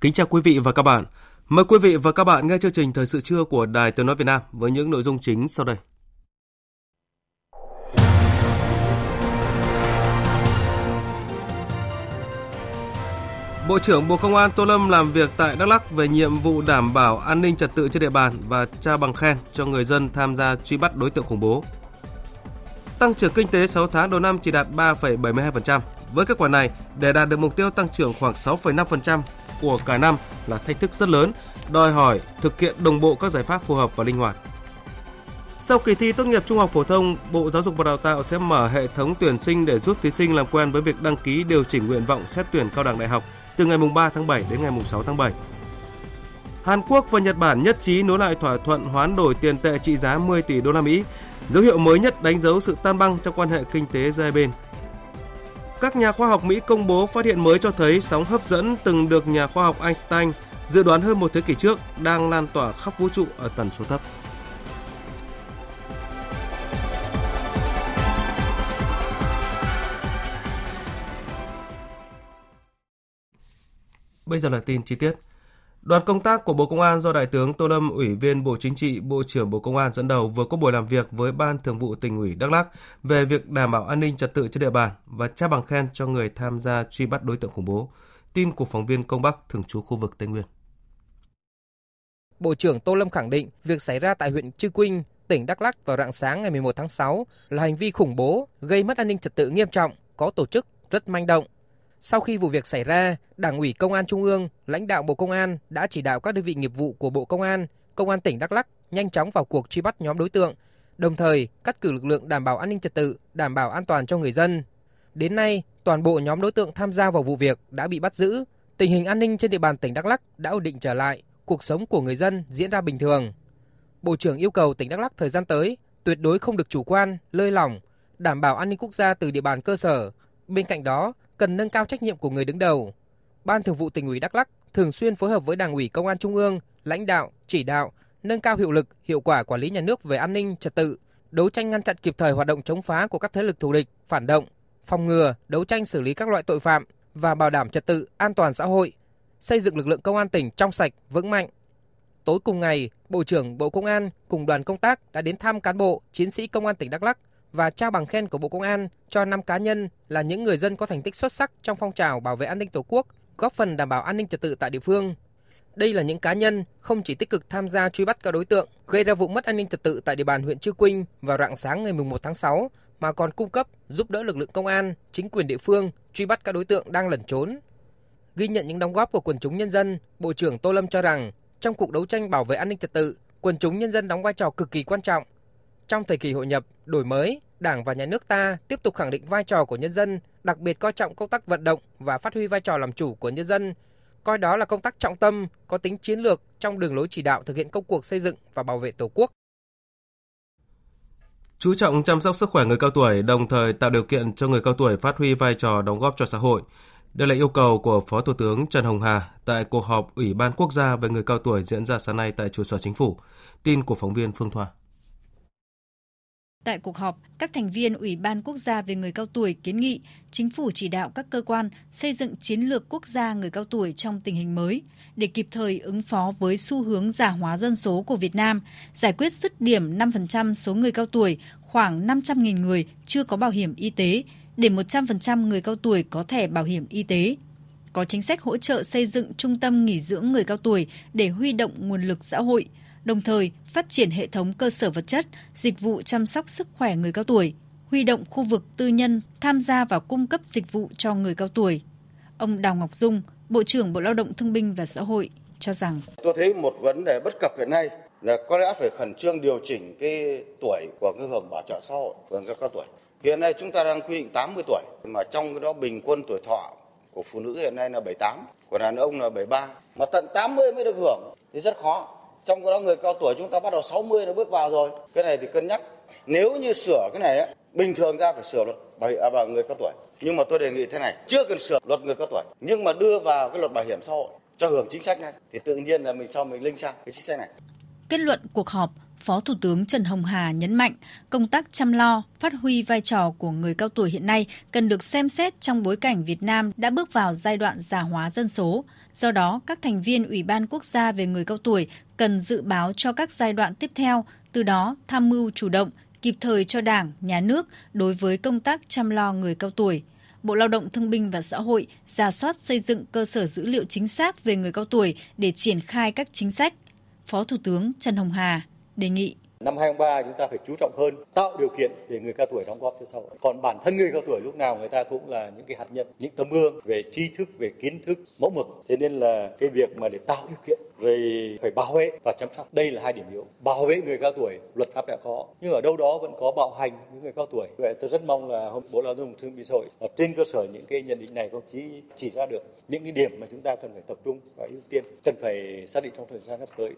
Kính chào quý vị và các bạn. Mời quý vị và các bạn nghe chương trình Thời sự trưa của Đài Tiếng Nói Việt Nam với những nội dung chính sau đây. Bộ trưởng Bộ Công an Tô Lâm làm việc tại Đắk Lắk về nhiệm vụ đảm bảo an ninh trật tự trên địa bàn và trao bằng khen cho người dân tham gia truy bắt đối tượng khủng bố. Tăng trưởng kinh tế 6 tháng đầu năm chỉ đạt 3,72%. Với kết quả này, để đạt được mục tiêu tăng trưởng khoảng 6,5% của cả năm là thách thức rất lớn, đòi hỏi thực hiện đồng bộ các giải pháp phù hợp và linh hoạt. Sau kỳ thi tốt nghiệp trung học phổ thông, Bộ Giáo dục và Đào tạo sẽ mở hệ thống tuyển sinh để giúp thí sinh làm quen với việc đăng ký điều chỉnh nguyện vọng xét tuyển cao đẳng đại học từ ngày 3 tháng 7 đến ngày 6 tháng 7. Hàn Quốc và Nhật Bản nhất trí nối lại thỏa thuận hoán đổi tiền tệ trị giá 10 tỷ đô la Mỹ, dấu hiệu mới nhất đánh dấu sự tan băng trong quan hệ kinh tế giữa hai bên. Các nhà khoa học Mỹ công bố phát hiện mới cho thấy sóng hấp dẫn từng được nhà khoa học Einstein dự đoán hơn một thế kỷ trước đang lan tỏa khắp vũ trụ ở tần số thấp. Bây giờ là tin chi tiết. Đoàn công tác của Bộ Công an do Đại tướng Tô Lâm, Ủy viên Bộ Chính trị, Bộ trưởng Bộ Công an dẫn đầu vừa có buổi làm việc với Ban Thường vụ tỉnh ủy Đắk Lắk về việc đảm bảo an ninh trật tự trên địa bàn và trao bằng khen cho người tham gia truy bắt đối tượng khủng bố. Tin của phóng viên Công Bắc thường trú khu vực Tây Nguyên. Bộ trưởng Tô Lâm khẳng định việc xảy ra tại huyện Chư Quynh, tỉnh Đắk Lắk vào rạng sáng ngày 11 tháng 6 là hành vi khủng bố, gây mất an ninh trật tự nghiêm trọng, có tổ chức, rất manh động sau khi vụ việc xảy ra, Đảng ủy Công an Trung ương, lãnh đạo Bộ Công an đã chỉ đạo các đơn vị nghiệp vụ của Bộ Công an, Công an tỉnh Đắk Lắk nhanh chóng vào cuộc truy bắt nhóm đối tượng, đồng thời cắt cử lực lượng đảm bảo an ninh trật tự, đảm bảo an toàn cho người dân. Đến nay, toàn bộ nhóm đối tượng tham gia vào vụ việc đã bị bắt giữ, tình hình an ninh trên địa bàn tỉnh Đắk Lắk đã ổn định trở lại, cuộc sống của người dân diễn ra bình thường. Bộ trưởng yêu cầu tỉnh Đắk Lắk thời gian tới tuyệt đối không được chủ quan, lơi lỏng, đảm bảo an ninh quốc gia từ địa bàn cơ sở. Bên cạnh đó, cần nâng cao trách nhiệm của người đứng đầu. Ban Thường vụ tỉnh ủy Đắk Lắk thường xuyên phối hợp với Đảng ủy Công an Trung ương, lãnh đạo, chỉ đạo, nâng cao hiệu lực, hiệu quả quản lý nhà nước về an ninh trật tự, đấu tranh ngăn chặn kịp thời hoạt động chống phá của các thế lực thù địch, phản động, phòng ngừa, đấu tranh xử lý các loại tội phạm và bảo đảm trật tự, an toàn xã hội, xây dựng lực lượng công an tỉnh trong sạch, vững mạnh. Tối cùng ngày, Bộ trưởng Bộ Công an cùng đoàn công tác đã đến thăm cán bộ, chiến sĩ công an tỉnh Đắk Lắk và trao bằng khen của Bộ Công an cho 5 cá nhân là những người dân có thành tích xuất sắc trong phong trào bảo vệ an ninh Tổ quốc, góp phần đảm bảo an ninh trật tự tại địa phương. Đây là những cá nhân không chỉ tích cực tham gia truy bắt các đối tượng gây ra vụ mất an ninh trật tự tại địa bàn huyện Chư Quynh vào rạng sáng ngày 11 tháng 6 mà còn cung cấp giúp đỡ lực lượng công an, chính quyền địa phương truy bắt các đối tượng đang lẩn trốn. Ghi nhận những đóng góp của quần chúng nhân dân, Bộ trưởng Tô Lâm cho rằng trong cuộc đấu tranh bảo vệ an ninh trật tự, quần chúng nhân dân đóng vai trò cực kỳ quan trọng. Trong thời kỳ hội nhập, đổi mới, Đảng và Nhà nước ta tiếp tục khẳng định vai trò của nhân dân, đặc biệt coi trọng công tác vận động và phát huy vai trò làm chủ của nhân dân, coi đó là công tác trọng tâm, có tính chiến lược trong đường lối chỉ đạo thực hiện công cuộc xây dựng và bảo vệ Tổ quốc. Chú trọng chăm sóc sức khỏe người cao tuổi, đồng thời tạo điều kiện cho người cao tuổi phát huy vai trò đóng góp cho xã hội. Đây là yêu cầu của Phó Thủ tướng Trần Hồng Hà tại cuộc họp Ủy ban Quốc gia về người cao tuổi diễn ra sáng nay tại trụ sở chính phủ. Tin của phóng viên Phương Thoa. Tại cuộc họp, các thành viên Ủy ban Quốc gia về người cao tuổi kiến nghị chính phủ chỉ đạo các cơ quan xây dựng chiến lược quốc gia người cao tuổi trong tình hình mới để kịp thời ứng phó với xu hướng già hóa dân số của Việt Nam, giải quyết dứt điểm 5% số người cao tuổi, khoảng 500.000 người chưa có bảo hiểm y tế, để 100% người cao tuổi có thẻ bảo hiểm y tế. Có chính sách hỗ trợ xây dựng trung tâm nghỉ dưỡng người cao tuổi để huy động nguồn lực xã hội – đồng thời phát triển hệ thống cơ sở vật chất, dịch vụ chăm sóc sức khỏe người cao tuổi, huy động khu vực tư nhân tham gia vào cung cấp dịch vụ cho người cao tuổi. Ông Đào Ngọc Dung, Bộ trưởng Bộ Lao động Thương binh và Xã hội cho rằng Tôi thấy một vấn đề bất cập hiện nay là có lẽ phải khẩn trương điều chỉnh cái tuổi của cái hưởng bảo trợ xã hội của người cao tuổi. Hiện nay chúng ta đang quy định 80 tuổi mà trong cái đó bình quân tuổi thọ của phụ nữ hiện nay là 78, của đàn ông là 73 mà tận 80 mới được hưởng thì rất khó. Trong đó người cao tuổi chúng ta bắt đầu 60 nó bước vào rồi. Cái này thì cân nhắc. Nếu như sửa cái này ấy, bình thường ra phải sửa luật bảo hiểm à, người cao tuổi. Nhưng mà tôi đề nghị thế này, chưa cần sửa luật người cao tuổi nhưng mà đưa vào cái luật bảo hiểm xã hội cho hưởng chính sách này thì tự nhiên là mình sau mình linh sang cái chính sách này. Kết luận cuộc họp, Phó Thủ tướng Trần Hồng Hà nhấn mạnh công tác chăm lo, phát huy vai trò của người cao tuổi hiện nay cần được xem xét trong bối cảnh Việt Nam đã bước vào giai đoạn già hóa dân số. Do đó, các thành viên Ủy ban Quốc gia về người cao tuổi cần dự báo cho các giai đoạn tiếp theo, từ đó tham mưu chủ động, kịp thời cho Đảng, Nhà nước đối với công tác chăm lo người cao tuổi. Bộ Lao động Thương binh và Xã hội ra soát xây dựng cơ sở dữ liệu chính xác về người cao tuổi để triển khai các chính sách. Phó Thủ tướng Trần Hồng Hà đề nghị Năm 2023 chúng ta phải chú trọng hơn tạo điều kiện để người cao tuổi đóng góp cho xã hội. Còn bản thân người cao tuổi lúc nào người ta cũng là những cái hạt nhân, những tấm gương về tri thức, về kiến thức, mẫu mực. Thế nên là cái việc mà để tạo điều kiện rồi phải bảo vệ và chăm sóc đây là hai điểm yếu. Bảo vệ người cao tuổi luật pháp đã có, nhưng ở đâu đó vẫn có bạo hành những người cao tuổi. Vậy tôi rất mong là Bộ Lao động Thương binh Xã hội trên cơ sở những cái nhận định này công chí chỉ ra được những cái điểm mà chúng ta cần phải tập trung và ưu tiên, cần phải xác định trong thời gian sắp tới.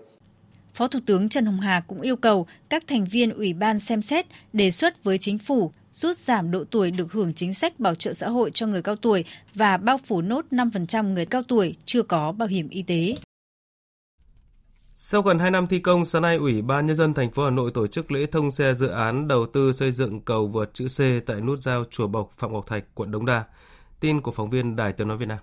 Phó Thủ tướng Trần Hồng Hà cũng yêu cầu các thành viên ủy ban xem xét đề xuất với chính phủ rút giảm độ tuổi được hưởng chính sách bảo trợ xã hội cho người cao tuổi và bao phủ nốt 5% người cao tuổi chưa có bảo hiểm y tế. Sau gần 2 năm thi công, sáng nay Ủy ban nhân dân thành phố Hà Nội tổ chức lễ thông xe dự án đầu tư xây dựng cầu vượt chữ C tại nút giao Chùa Bộc, Phạm Ngọc Thạch, quận Đống Đa. Tin của phóng viên Đài Tiếng nói Việt Nam.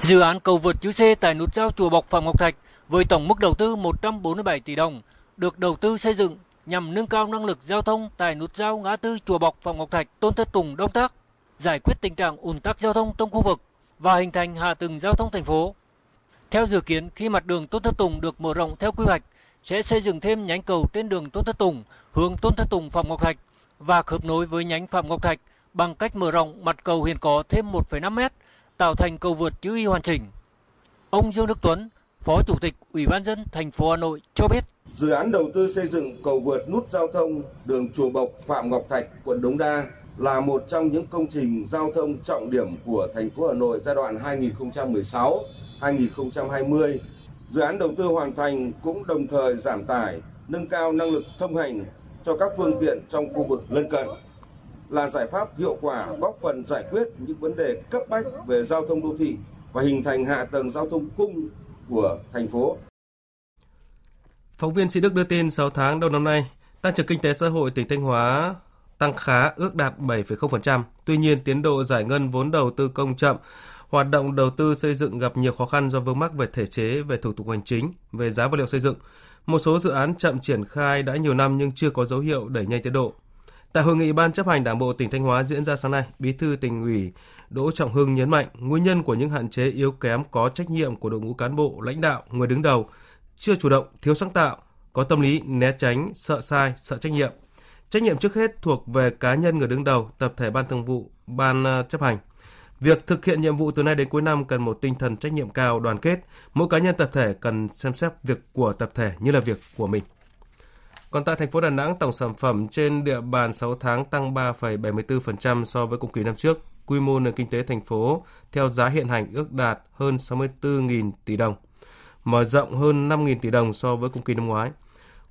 Dự án cầu vượt chữ C tại nút giao Chùa Bộc, Phạm Ngọc Thạch với tổng mức đầu tư 147 tỷ đồng, được đầu tư xây dựng nhằm nâng cao năng lực giao thông tại nút giao ngã tư Chùa Bọc Phạm Ngọc Thạch Tôn Thất Tùng Đông tác giải quyết tình trạng ùn tắc giao thông trong khu vực và hình thành hạ tầng giao thông thành phố. Theo dự kiến, khi mặt đường Tôn Thất Tùng được mở rộng theo quy hoạch, sẽ xây dựng thêm nhánh cầu trên đường Tôn Thất Tùng hướng Tôn Thất Tùng Phạm Ngọc Thạch và khớp nối với nhánh Phạm Ngọc Thạch bằng cách mở rộng mặt cầu hiện có thêm 1,5 mét, tạo thành cầu vượt chữ Y hoàn chỉnh. Ông Dương Đức Tuấn, Phó Chủ tịch Ủy ban dân thành phố Hà Nội cho biết. Dự án đầu tư xây dựng cầu vượt nút giao thông đường Chùa Bộc Phạm Ngọc Thạch, quận Đống Đa là một trong những công trình giao thông trọng điểm của thành phố Hà Nội giai đoạn 2016-2020. Dự án đầu tư hoàn thành cũng đồng thời giảm tải, nâng cao năng lực thông hành cho các phương tiện trong khu vực lân cận là giải pháp hiệu quả góp phần giải quyết những vấn đề cấp bách về giao thông đô thị và hình thành hạ tầng giao thông cung của thành phố. Phóng viên Sĩ Đức đưa tin 6 tháng đầu năm nay, tăng trưởng kinh tế xã hội tỉnh Thanh Hóa tăng khá ước đạt 7,0%. Tuy nhiên, tiến độ giải ngân vốn đầu tư công chậm, hoạt động đầu tư xây dựng gặp nhiều khó khăn do vướng mắc về thể chế, về thủ tục hành chính, về giá vật liệu xây dựng. Một số dự án chậm triển khai đã nhiều năm nhưng chưa có dấu hiệu đẩy nhanh tiến độ. Tại hội nghị Ban chấp hành Đảng bộ tỉnh Thanh Hóa diễn ra sáng nay, Bí thư tỉnh ủy Đỗ Trọng Hưng nhấn mạnh nguyên nhân của những hạn chế yếu kém có trách nhiệm của đội ngũ cán bộ, lãnh đạo, người đứng đầu chưa chủ động, thiếu sáng tạo, có tâm lý né tránh, sợ sai, sợ trách nhiệm. Trách nhiệm trước hết thuộc về cá nhân người đứng đầu, tập thể ban thường vụ, ban à, chấp hành. Việc thực hiện nhiệm vụ từ nay đến cuối năm cần một tinh thần trách nhiệm cao, đoàn kết. Mỗi cá nhân tập thể cần xem xét việc của tập thể như là việc của mình. Còn tại thành phố Đà Nẵng, tổng sản phẩm trên địa bàn 6 tháng tăng 3,74% so với cùng kỳ năm trước. Quy mô nền kinh tế thành phố theo giá hiện hành ước đạt hơn 64.000 tỷ đồng, mở rộng hơn 5.000 tỷ đồng so với cùng kỳ năm ngoái.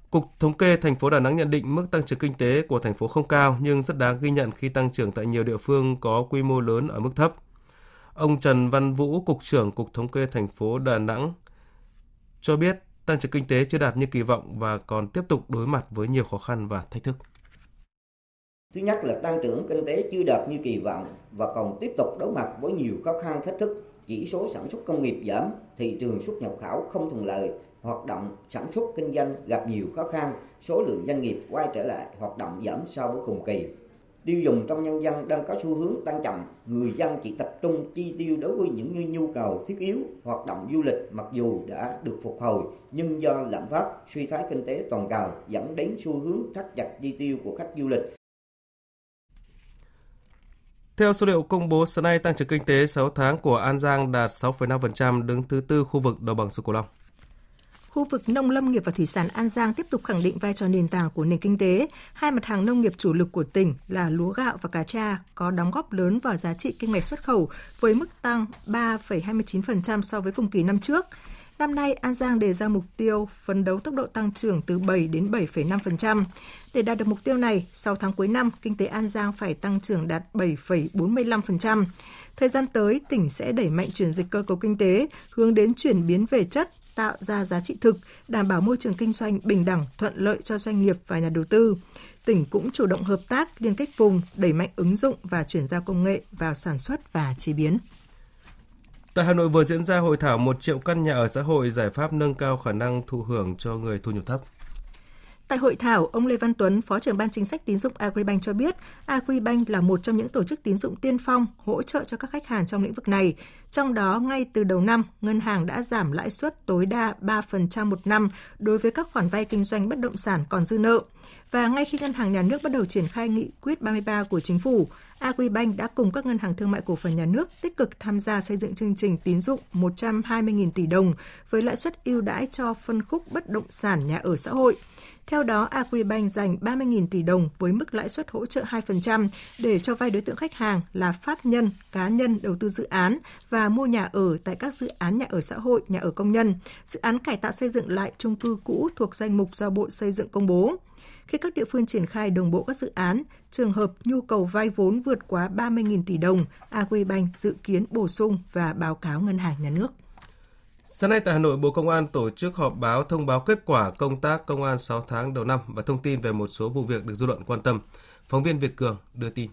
Cục Thống kê thành phố Đà Nẵng nhận định mức tăng trưởng kinh tế của thành phố không cao nhưng rất đáng ghi nhận khi tăng trưởng tại nhiều địa phương có quy mô lớn ở mức thấp. Ông Trần Văn Vũ, Cục trưởng Cục Thống kê thành phố Đà Nẵng cho biết tăng trưởng kinh tế chưa đạt như kỳ vọng và còn tiếp tục đối mặt với nhiều khó khăn và thách thức. Thứ nhất là tăng trưởng kinh tế chưa đạt như kỳ vọng và còn tiếp tục đối mặt với nhiều khó khăn thách thức. Chỉ số sản xuất công nghiệp giảm, thị trường xuất nhập khẩu không thuận lợi, hoạt động sản xuất kinh doanh gặp nhiều khó khăn, số lượng doanh nghiệp quay trở lại hoạt động giảm so với cùng kỳ. Tiêu dùng trong nhân dân đang có xu hướng tăng chậm, người dân chỉ tập trung chi tiêu đối với những nhu cầu thiết yếu, hoạt động du lịch mặc dù đã được phục hồi, nhưng do lạm phát, suy thoái kinh tế toàn cầu dẫn đến xu hướng thắt chặt chi tiêu của khách du lịch theo số liệu công bố sáng nay, tăng trưởng kinh tế 6 tháng của An Giang đạt 6,5%, đứng thứ tư khu vực đồng bằng sông Cửu Long. Khu vực nông lâm nghiệp và thủy sản An Giang tiếp tục khẳng định vai trò nền tảng của nền kinh tế. Hai mặt hàng nông nghiệp chủ lực của tỉnh là lúa gạo và cà cha có đóng góp lớn vào giá trị kinh mạch xuất khẩu với mức tăng 3,29% so với cùng kỳ năm trước. Năm nay, An Giang đề ra mục tiêu phấn đấu tốc độ tăng trưởng từ 7 đến 7,5%. Để đạt được mục tiêu này, sau tháng cuối năm, kinh tế An Giang phải tăng trưởng đạt 7,45%. Thời gian tới, tỉnh sẽ đẩy mạnh chuyển dịch cơ cấu kinh tế, hướng đến chuyển biến về chất, tạo ra giá trị thực, đảm bảo môi trường kinh doanh bình đẳng, thuận lợi cho doanh nghiệp và nhà đầu tư. Tỉnh cũng chủ động hợp tác, liên kết vùng, đẩy mạnh ứng dụng và chuyển giao công nghệ vào sản xuất và chế biến. Tại Hà Nội vừa diễn ra hội thảo 1 triệu căn nhà ở xã hội giải pháp nâng cao khả năng thụ hưởng cho người thu nhập thấp. Tại hội thảo, ông Lê Văn Tuấn, Phó trưởng ban chính sách tín dụng Agribank cho biết, Agribank là một trong những tổ chức tín dụng tiên phong hỗ trợ cho các khách hàng trong lĩnh vực này. Trong đó, ngay từ đầu năm, ngân hàng đã giảm lãi suất tối đa 3% một năm đối với các khoản vay kinh doanh bất động sản còn dư nợ. Và ngay khi ngân hàng nhà nước bắt đầu triển khai nghị quyết 33 của chính phủ, Agribank đã cùng các ngân hàng thương mại cổ phần nhà nước tích cực tham gia xây dựng chương trình tín dụng 120.000 tỷ đồng với lãi suất ưu đãi cho phân khúc bất động sản nhà ở xã hội. Theo đó, Agribank dành 30.000 tỷ đồng với mức lãi suất hỗ trợ 2% để cho vay đối tượng khách hàng là pháp nhân, cá nhân đầu tư dự án và mua nhà ở tại các dự án nhà ở xã hội, nhà ở công nhân, dự án cải tạo xây dựng lại chung cư cũ thuộc danh mục do Bộ Xây dựng công bố. Khi các địa phương triển khai đồng bộ các dự án, trường hợp nhu cầu vay vốn vượt quá 30.000 tỷ đồng, Agribank dự kiến bổ sung và báo cáo ngân hàng nhà nước. Sáng nay tại Hà Nội, Bộ Công an tổ chức họp báo thông báo kết quả công tác công an 6 tháng đầu năm và thông tin về một số vụ việc được dư luận quan tâm. Phóng viên Việt Cường đưa tin.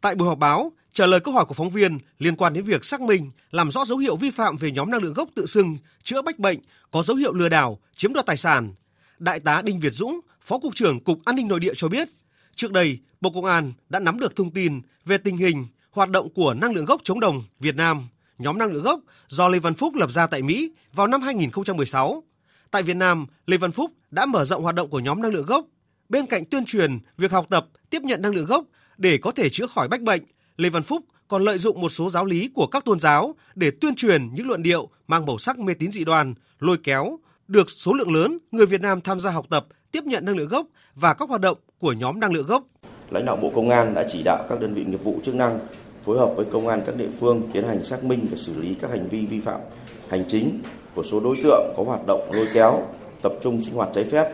Tại buổi họp báo, trả lời câu hỏi của phóng viên liên quan đến việc xác minh, làm rõ dấu hiệu vi phạm về nhóm năng lượng gốc tự xưng, chữa bách bệnh, có dấu hiệu lừa đảo, chiếm đoạt tài sản, Đại tá Đinh Việt Dũng, Phó cục trưởng Cục An ninh Nội địa cho biết, trước đây Bộ Công an đã nắm được thông tin về tình hình hoạt động của năng lượng gốc chống đồng Việt Nam, nhóm năng lượng gốc do Lê Văn Phúc lập ra tại Mỹ vào năm 2016. Tại Việt Nam, Lê Văn Phúc đã mở rộng hoạt động của nhóm năng lượng gốc. Bên cạnh tuyên truyền việc học tập, tiếp nhận năng lượng gốc để có thể chữa khỏi bách bệnh, Lê Văn Phúc còn lợi dụng một số giáo lý của các tôn giáo để tuyên truyền những luận điệu mang màu sắc mê tín dị đoan, lôi kéo, được số lượng lớn người Việt Nam tham gia học tập, tiếp nhận năng lượng gốc và các hoạt động của nhóm năng lượng gốc. Lãnh đạo Bộ Công an đã chỉ đạo các đơn vị nghiệp vụ chức năng phối hợp với công an các địa phương tiến hành xác minh và xử lý các hành vi vi phạm hành chính của số đối tượng có hoạt động lôi kéo, tập trung sinh hoạt trái phép.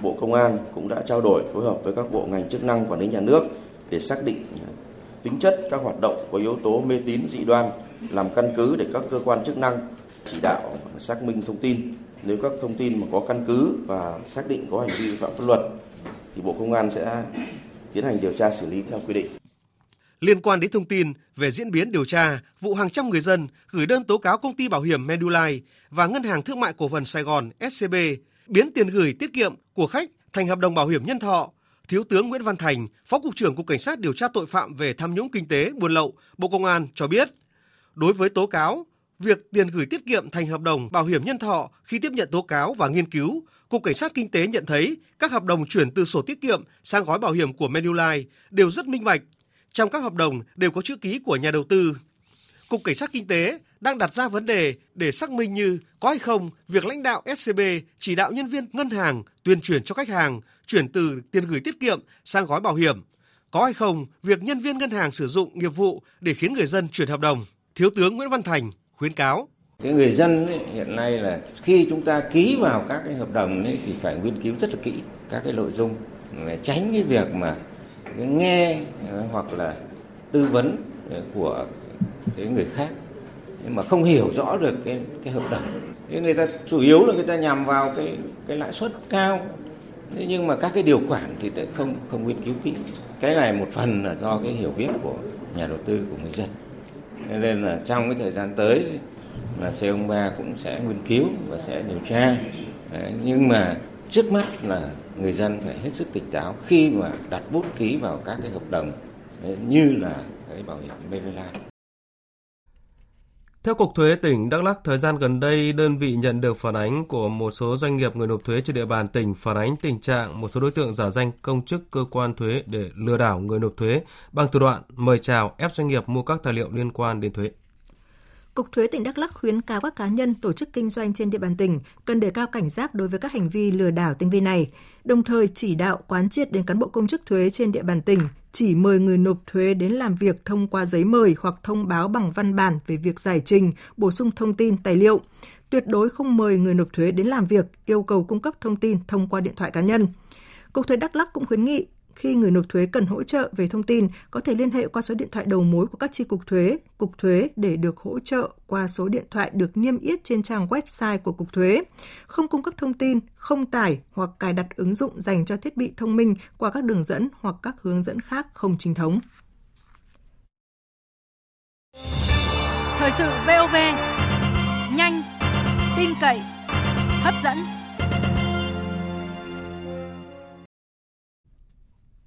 Bộ Công an cũng đã trao đổi phối hợp với các bộ ngành chức năng quản lý nhà nước để xác định tính chất các hoạt động có yếu tố mê tín dị đoan làm căn cứ để các cơ quan chức năng chỉ đạo xác minh thông tin nếu các thông tin mà có căn cứ và xác định có hành vi vi phạm pháp luật thì Bộ Công an sẽ tiến hành điều tra xử lý theo quy định. Liên quan đến thông tin về diễn biến điều tra vụ hàng trăm người dân gửi đơn tố cáo công ty bảo hiểm Medulai và ngân hàng thương mại cổ phần Sài Gòn SCB biến tiền gửi tiết kiệm của khách thành hợp đồng bảo hiểm nhân thọ, Thiếu tướng Nguyễn Văn Thành, Phó cục trưởng Cục Cảnh sát điều tra tội phạm về tham nhũng kinh tế, buôn lậu, Bộ Công an cho biết, đối với tố cáo việc tiền gửi tiết kiệm thành hợp đồng bảo hiểm nhân thọ khi tiếp nhận tố cáo và nghiên cứu, Cục Cảnh sát Kinh tế nhận thấy các hợp đồng chuyển từ sổ tiết kiệm sang gói bảo hiểm của Manulife đều rất minh bạch. Trong các hợp đồng đều có chữ ký của nhà đầu tư. Cục Cảnh sát Kinh tế đang đặt ra vấn đề để xác minh như có hay không việc lãnh đạo SCB chỉ đạo nhân viên ngân hàng tuyên truyền cho khách hàng chuyển từ tiền gửi tiết kiệm sang gói bảo hiểm. Có hay không việc nhân viên ngân hàng sử dụng nghiệp vụ để khiến người dân chuyển hợp đồng. Thiếu tướng Nguyễn Văn Thành, khuyến cáo. Cái người dân ấy, hiện nay là khi chúng ta ký vào các cái hợp đồng ấy, thì phải nghiên cứu rất là kỹ các cái nội dung để tránh cái việc mà cái nghe ờ, hoặc là tư vấn ờ, của cái người khác nhưng mà không hiểu rõ được cái cái hợp đồng. Thế người ta chủ yếu là người ta nhằm vào cái cái lãi suất cao. Thế nhưng mà các cái điều khoản thì lại không không nghiên cứu kỹ. Cái này một phần là do cái hiểu biết của nhà đầu tư của người dân nên là trong cái thời gian tới là C03 cũng sẽ nghiên cứu và sẽ điều tra Đấy, nhưng mà trước mắt là người dân phải hết sức tỉnh táo khi mà đặt bút ký vào các cái hợp đồng như là cái bảo hiểm Maryland. Theo Cục Thuế tỉnh Đắk Lắk, thời gian gần đây, đơn vị nhận được phản ánh của một số doanh nghiệp người nộp thuế trên địa bàn tỉnh phản ánh tình trạng một số đối tượng giả danh công chức cơ quan thuế để lừa đảo người nộp thuế bằng thủ đoạn mời chào ép doanh nghiệp mua các tài liệu liên quan đến thuế. Cục Thuế tỉnh Đắk Lắk khuyến cáo các cá nhân, tổ chức kinh doanh trên địa bàn tỉnh cần đề cao cảnh giác đối với các hành vi lừa đảo tinh vi này, đồng thời chỉ đạo quán triệt đến cán bộ công chức thuế trên địa bàn tỉnh chỉ mời người nộp thuế đến làm việc thông qua giấy mời hoặc thông báo bằng văn bản về việc giải trình, bổ sung thông tin, tài liệu. Tuyệt đối không mời người nộp thuế đến làm việc, yêu cầu cung cấp thông tin thông qua điện thoại cá nhân. Cục Thuế Đắk Lắk cũng khuyến nghị khi người nộp thuế cần hỗ trợ về thông tin, có thể liên hệ qua số điện thoại đầu mối của các chi cục thuế, cục thuế để được hỗ trợ qua số điện thoại được niêm yết trên trang website của cục thuế. Không cung cấp thông tin, không tải hoặc cài đặt ứng dụng dành cho thiết bị thông minh qua các đường dẫn hoặc các hướng dẫn khác không chính thống. Thời sự VOV, nhanh, tin cậy, hấp dẫn.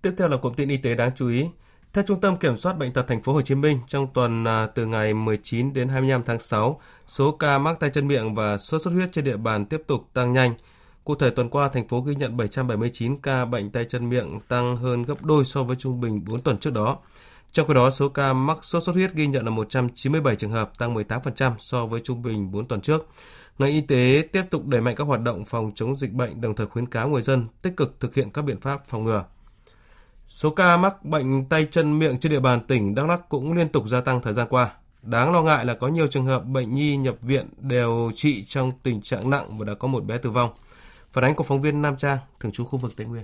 Tiếp theo là cụm tin y tế đáng chú ý. Theo Trung tâm Kiểm soát bệnh tật thành phố Hồ Chí Minh, trong tuần à, từ ngày 19 đến 25 tháng 6, số ca mắc tay chân miệng và sốt xuất huyết trên địa bàn tiếp tục tăng nhanh. Cụ thể tuần qua thành phố ghi nhận 779 ca bệnh tay chân miệng tăng hơn gấp đôi so với trung bình 4 tuần trước đó. Trong khi đó, số ca mắc sốt xuất huyết ghi nhận là 197 trường hợp, tăng 18% so với trung bình 4 tuần trước. Ngành y tế tiếp tục đẩy mạnh các hoạt động phòng chống dịch bệnh, đồng thời khuyến cáo người dân tích cực thực hiện các biện pháp phòng ngừa. Số ca mắc bệnh tay chân miệng trên địa bàn tỉnh Đắk Lắk cũng liên tục gia tăng thời gian qua. Đáng lo ngại là có nhiều trường hợp bệnh nhi nhập viện đều trị trong tình trạng nặng và đã có một bé tử vong. Phản ánh của phóng viên Nam Trang, thường trú khu vực Tây Nguyên.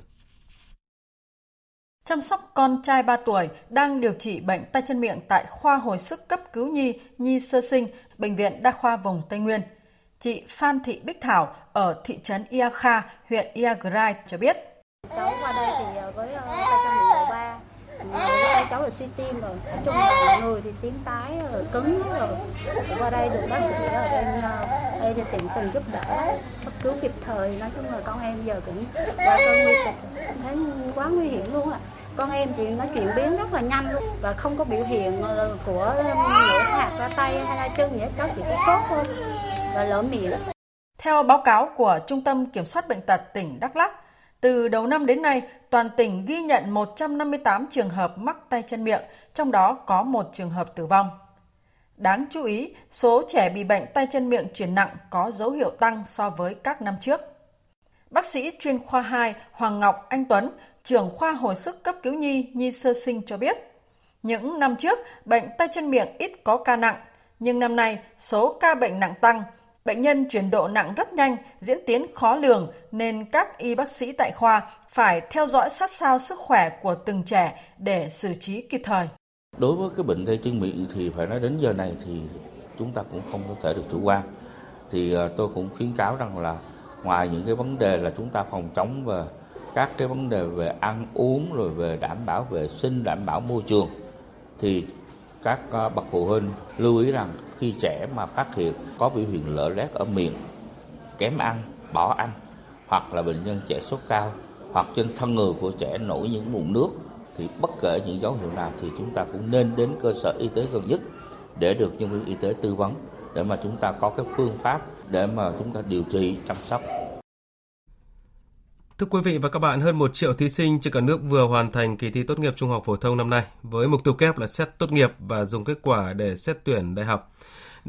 Chăm sóc con trai 3 tuổi đang điều trị bệnh tay chân miệng tại khoa hồi sức cấp cứu nhi nhi sơ sinh, bệnh viện đa khoa vùng Tây Nguyên. Chị Phan Thị Bích Thảo ở thị trấn Ia Kha, huyện Iagrai cho biết. Cháu qua đây thì ờ, với ờ, tay chân miệng độ 3 tay cháu là suy tim rồi. Nói chung là người thì tím tái rồi cứng rồi. Qua đây được bác sĩ ở bên đây thì tiện tình giúp đỡ cấp cứu kịp thời. Nói chung là con em giờ cũng qua cơn nguy kịch thấy quá nguy hiểm luôn ạ. Con em thì nó chuyển biến rất là nhanh luôn và không có biểu hiện của lỗ hạt ra tay hay ra chân gì hết. Cháu chỉ có sốt thôi và lỡ miệng. Theo báo cáo của Trung tâm Kiểm soát Bệnh tật tỉnh Đắk Lắk, từ đầu năm đến nay, toàn tỉnh ghi nhận 158 trường hợp mắc tay chân miệng, trong đó có một trường hợp tử vong. Đáng chú ý, số trẻ bị bệnh tay chân miệng chuyển nặng có dấu hiệu tăng so với các năm trước. Bác sĩ chuyên khoa 2 Hoàng Ngọc Anh Tuấn, trưởng khoa hồi sức cấp cứu nhi nhi sơ sinh cho biết, những năm trước bệnh tay chân miệng ít có ca nặng, nhưng năm nay số ca bệnh nặng tăng – Bệnh nhân chuyển độ nặng rất nhanh, diễn tiến khó lường nên các y bác sĩ tại khoa phải theo dõi sát sao sức khỏe của từng trẻ để xử trí kịp thời. Đối với cái bệnh tay chân miệng thì phải nói đến giờ này thì chúng ta cũng không có thể được chủ quan. Thì à, tôi cũng khuyến cáo rằng là ngoài những cái vấn đề là chúng ta phòng chống và các cái vấn đề về ăn uống rồi về đảm bảo vệ sinh, đảm bảo môi trường thì các à, bậc phụ huynh lưu ý rằng khi trẻ mà phát hiện có biểu hiện lở lét ở miệng, kém ăn, bỏ ăn hoặc là bệnh nhân trẻ sốt cao hoặc trên thân người của trẻ nổi những mụn nước thì bất kể những dấu hiệu nào thì chúng ta cũng nên đến cơ sở y tế gần nhất để được nhân viên y tế tư vấn để mà chúng ta có cái phương pháp để mà chúng ta điều trị chăm sóc Thưa quý vị và các bạn, hơn 1 triệu thí sinh trên cả nước vừa hoàn thành kỳ thi tốt nghiệp trung học phổ thông năm nay với mục tiêu kép là xét tốt nghiệp và dùng kết quả để xét tuyển đại học.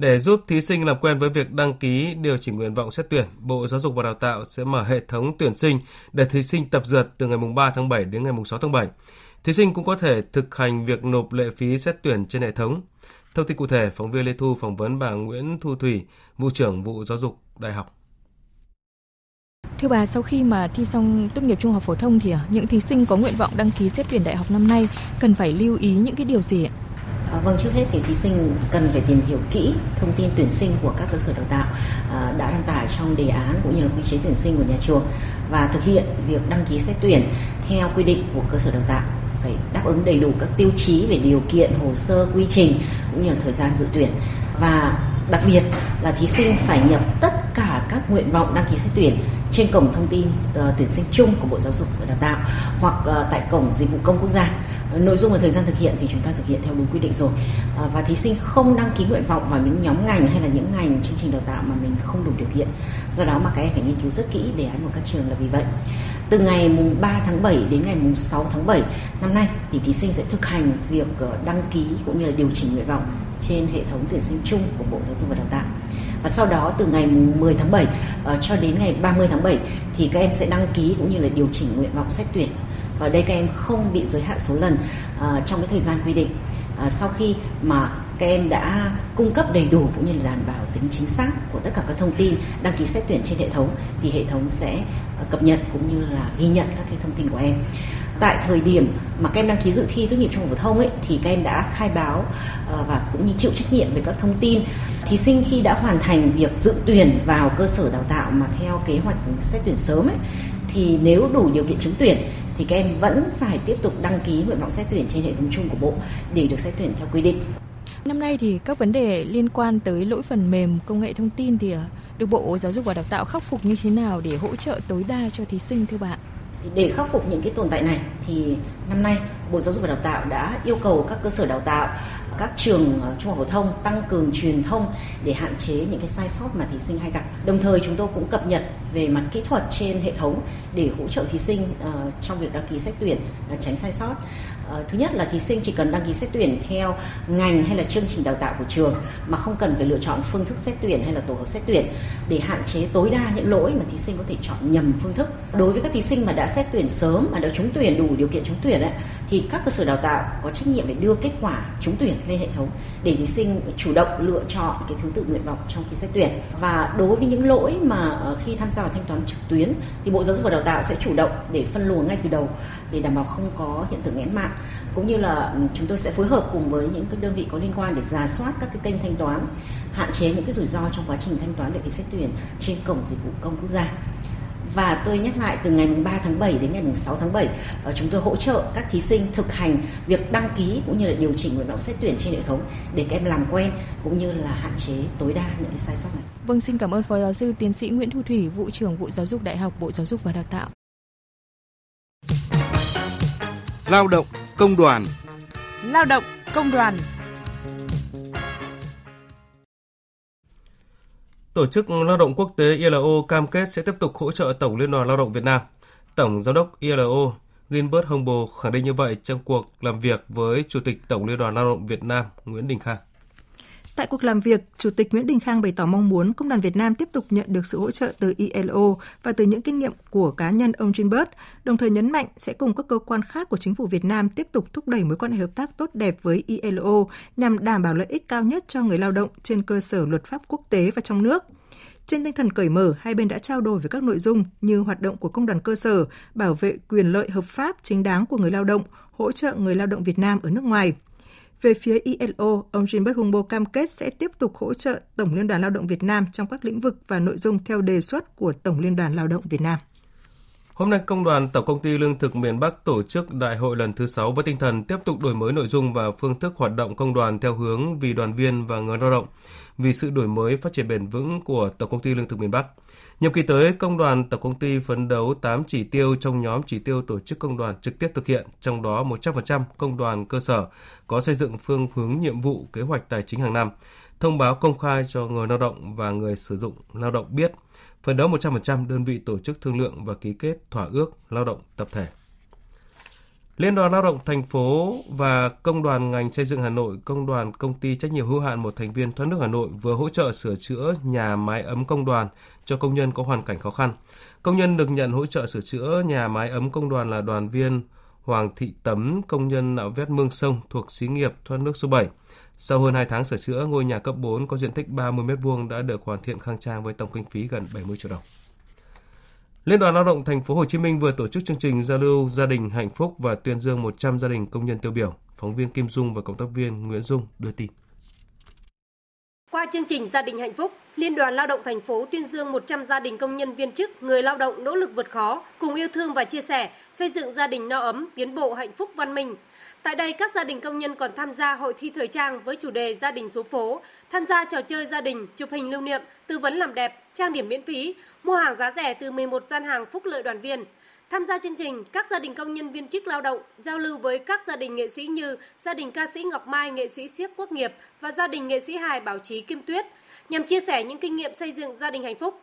Để giúp thí sinh làm quen với việc đăng ký điều chỉnh nguyện vọng xét tuyển, Bộ Giáo dục và Đào tạo sẽ mở hệ thống tuyển sinh để thí sinh tập dượt từ ngày 3 tháng 7 đến ngày 6 tháng 7. Thí sinh cũng có thể thực hành việc nộp lệ phí xét tuyển trên hệ thống. Thông tin cụ thể, phóng viên Lê Thu phỏng vấn bà Nguyễn Thu Thủy, vụ trưởng vụ giáo dục đại học. Thưa bà, sau khi mà thi xong tốt nghiệp trung học phổ thông thì à, những thí sinh có nguyện vọng đăng ký xét tuyển đại học năm nay cần phải lưu ý những cái điều gì ạ? À, vâng, trước hết thì thí sinh cần phải tìm hiểu kỹ thông tin tuyển sinh của các cơ sở đào tạo à, đã đăng tải trong đề án cũng như là quy chế tuyển sinh của nhà trường và thực hiện việc đăng ký xét tuyển theo quy định của cơ sở đào tạo. Phải đáp ứng đầy đủ các tiêu chí về điều kiện hồ sơ quy trình cũng như là thời gian dự tuyển. Và đặc biệt là thí sinh phải nhập tất cả các nguyện vọng đăng ký xét tuyển trên cổng thông tin uh, tuyển sinh chung của Bộ Giáo dục và Đào tạo hoặc uh, tại cổng dịch vụ công quốc gia nội dung và thời gian thực hiện thì chúng ta thực hiện theo đúng quy định rồi à, và thí sinh không đăng ký nguyện vọng vào những nhóm ngành hay là những ngành chương trình đào tạo mà mình không đủ điều kiện do đó mà các em phải nghiên cứu rất kỹ đề án của các trường là vì vậy từ ngày mùng 3 tháng 7 đến ngày mùng 6 tháng 7 năm nay thì thí sinh sẽ thực hành việc ờ, đăng ký cũng như là điều chỉnh nguyện vọng trên hệ thống tuyển sinh chung của Bộ Giáo dục và Đào tạo. Và sau đó từ ngày 10 tháng 7 uh, ờ, cho đến ngày 30 tháng 7 thì các em sẽ đăng ký cũng như là điều chỉnh nguyện vọng xét tuyển. Và đây các em không bị giới hạn số lần uh, trong cái thời gian quy định. Uh, sau khi mà các em đã cung cấp đầy đủ cũng như là đảm bảo tính chính xác của tất cả các thông tin đăng ký xét tuyển trên hệ thống thì hệ thống sẽ à, cập nhật cũng như là ghi nhận các cái thông tin của em tại thời điểm mà các em đăng ký dự thi tốt nghiệp trung học phổ thông ấy thì các em đã khai báo và cũng như chịu trách nhiệm về các thông tin thí sinh khi đã hoàn thành việc dự tuyển vào cơ sở đào tạo mà theo kế hoạch xét tuyển sớm ấy thì nếu đủ điều kiện trúng tuyển thì các em vẫn phải tiếp tục đăng ký nguyện vọng xét tuyển trên hệ thống chung của bộ để được xét tuyển theo quy định. Năm nay thì các vấn đề liên quan tới lỗi phần mềm công nghệ thông tin thì ờ, được Bộ Giáo dục và Đào tạo khắc phục như thế nào để hỗ trợ tối đa cho thí sinh thưa bạn? Để khắc phục những cái tồn tại này thì năm nay Bộ Giáo dục và Đào tạo đã yêu cầu các cơ sở đào tạo các trường ờ, trung học phổ thông tăng cường truyền thông để hạn chế những cái sai sót mà thí sinh hay gặp. Đồng thời chúng tôi cũng cập nhật về mặt kỹ thuật trên hệ thống để hỗ trợ thí sinh uh, trong việc đăng ký xét tuyển uh, tránh sai sót. Uh, thứ nhất là thí sinh chỉ cần đăng ký xét tuyển theo ngành hay là chương trình đào tạo của trường mà không cần phải lựa chọn phương thức xét tuyển hay là tổ hợp xét tuyển để hạn chế tối đa những lỗi mà thí sinh có thể chọn nhầm phương thức. Đối với các thí sinh mà đã xét tuyển sớm mà đã trúng tuyển đủ điều kiện trúng tuyển ấy, thì các cơ sở đào tạo có trách nhiệm để đưa kết quả trúng tuyển lên hệ thống để thí sinh chủ động lựa chọn cái thứ tự nguyện vọng trong khi xét tuyển. Và đối với những lỗi mà ờ, khi tham gia vào thanh toán trực tuyến, thì Bộ Giáo dục và Đào tạo sẽ chủ động để phân luồng ngay từ đầu để đảm bảo không có hiện tượng nghẽn mạng. Cũng như là ừ, chúng tôi sẽ phối hợp cùng với những cái đơn vị có liên quan để giả soát các cái kênh thanh toán, hạn chế những cái rủi ro trong quá trình thanh toán để phí xét tuyển trên cổng dịch vụ công quốc gia và tôi nhắc lại từ ngày 3 tháng 7 đến ngày 6 tháng 7 ờ, chúng tôi hỗ trợ các thí sinh thực hành việc đăng ký cũng như là điều chỉnh nguyện vọng xét tuyển trên hệ thống để các em làm quen cũng như là hạn chế tối đa những cái sai sót này. Vâng xin cảm ơn Phó giáo sư tiến sĩ Nguyễn Thu Thủy, vụ trưởng vụ giáo dục Đại học Bộ Giáo dục và Đào tạo. Lao động công đoàn Lao động công đoàn Tổ chức Lao động Quốc tế ILO cam kết sẽ tiếp tục hỗ trợ Tổng Liên đoàn Lao động Việt Nam. Tổng Giám đốc ILO Gilbert Humble khẳng định như vậy trong cuộc làm việc với Chủ tịch Tổng Liên đoàn Lao động Việt Nam Nguyễn Đình Khang. Tại cuộc làm việc, Chủ tịch Nguyễn Đình Khang bày tỏ mong muốn Công đoàn Việt Nam tiếp tục nhận được sự hỗ trợ từ ILO và từ những kinh nghiệm của cá nhân ông Gilbert, đồng thời nhấn mạnh sẽ cùng các cơ quan khác của chính phủ Việt Nam tiếp tục thúc đẩy mối quan hệ hợp tác tốt đẹp với ILO nhằm đảm bảo lợi ích cao nhất cho người lao động trên cơ sở luật pháp quốc tế và trong nước. Trên tinh thần cởi mở, hai bên đã trao đổi về các nội dung như hoạt động của công đoàn cơ sở, bảo vệ quyền lợi hợp pháp chính đáng của người lao động, hỗ trợ người lao động Việt Nam ở nước ngoài – về phía ILO, ông Gilbert Humbo cam kết sẽ tiếp tục hỗ trợ Tổng Liên đoàn Lao động Việt Nam trong các lĩnh vực và nội dung theo đề xuất của Tổng Liên đoàn Lao động Việt Nam. Hôm nay, Công đoàn Tổng Công ty Lương thực miền Bắc tổ chức đại hội lần thứ 6 với tinh thần tiếp tục đổi mới nội dung và phương thức hoạt động công đoàn theo hướng vì đoàn viên và người lao động, vì sự đổi mới phát triển bền vững của Tổng Công ty Lương thực miền Bắc. Nhiệm kỳ tới, Công đoàn Tổng Công ty phấn đấu 8 chỉ tiêu trong nhóm chỉ tiêu tổ chức công đoàn trực tiếp thực hiện, trong đó 100% công đoàn cơ sở có xây dựng phương hướng nhiệm vụ kế hoạch tài chính hàng năm, thông báo công khai cho người lao động và người sử dụng lao động biết, phấn đấu 100% đơn vị tổ chức thương lượng và ký kết thỏa ước lao động tập thể. Liên đoàn Lao động thành phố và Công đoàn ngành xây dựng Hà Nội, Công đoàn Công ty trách nhiệm hữu hạn một thành viên thoát nước Hà Nội vừa hỗ trợ sửa chữa nhà mái ấm công đoàn cho công nhân có hoàn cảnh khó khăn. Công nhân được nhận hỗ trợ sửa chữa nhà mái ấm công đoàn là đoàn viên Hoàng Thị Tấm, công nhân nạo vét mương sông thuộc xí nghiệp thoát nước số 7. Sau hơn 2 tháng sửa chữa, ngôi nhà cấp 4 có diện tích 30 m2 đã được hoàn thiện khang trang với tổng kinh phí gần 70 triệu đồng. Liên đoàn Lao động Thành phố Hồ Chí Minh vừa tổ chức chương trình giao lưu gia đình hạnh phúc và tuyên dương 100 gia đình công nhân tiêu biểu. Phóng viên Kim Dung và cộng tác viên Nguyễn Dung đưa tin. Qua chương trình Gia đình hạnh phúc, Liên đoàn Lao động thành phố tuyên dương 100 gia đình công nhân viên chức, người lao động nỗ lực vượt khó, cùng yêu thương và chia sẻ, xây dựng gia đình no ấm, tiến bộ hạnh phúc văn minh. Tại đây, các gia đình công nhân còn tham gia hội thi thời trang với chủ đề Gia đình số phố, tham gia trò chơi gia đình, chụp hình lưu niệm, tư vấn làm đẹp, trang điểm miễn phí, mua hàng giá rẻ từ 11 gian hàng phúc lợi đoàn viên. Tham gia chương trình, các gia đình công nhân viên chức lao động giao lưu với các gia đình nghệ sĩ như gia đình ca sĩ Ngọc Mai, nghệ sĩ siếc Quốc nghiệp và gia đình nghệ sĩ hài Bảo Trí Kim Tuyết nhằm chia sẻ những kinh nghiệm xây dựng gia đình hạnh phúc.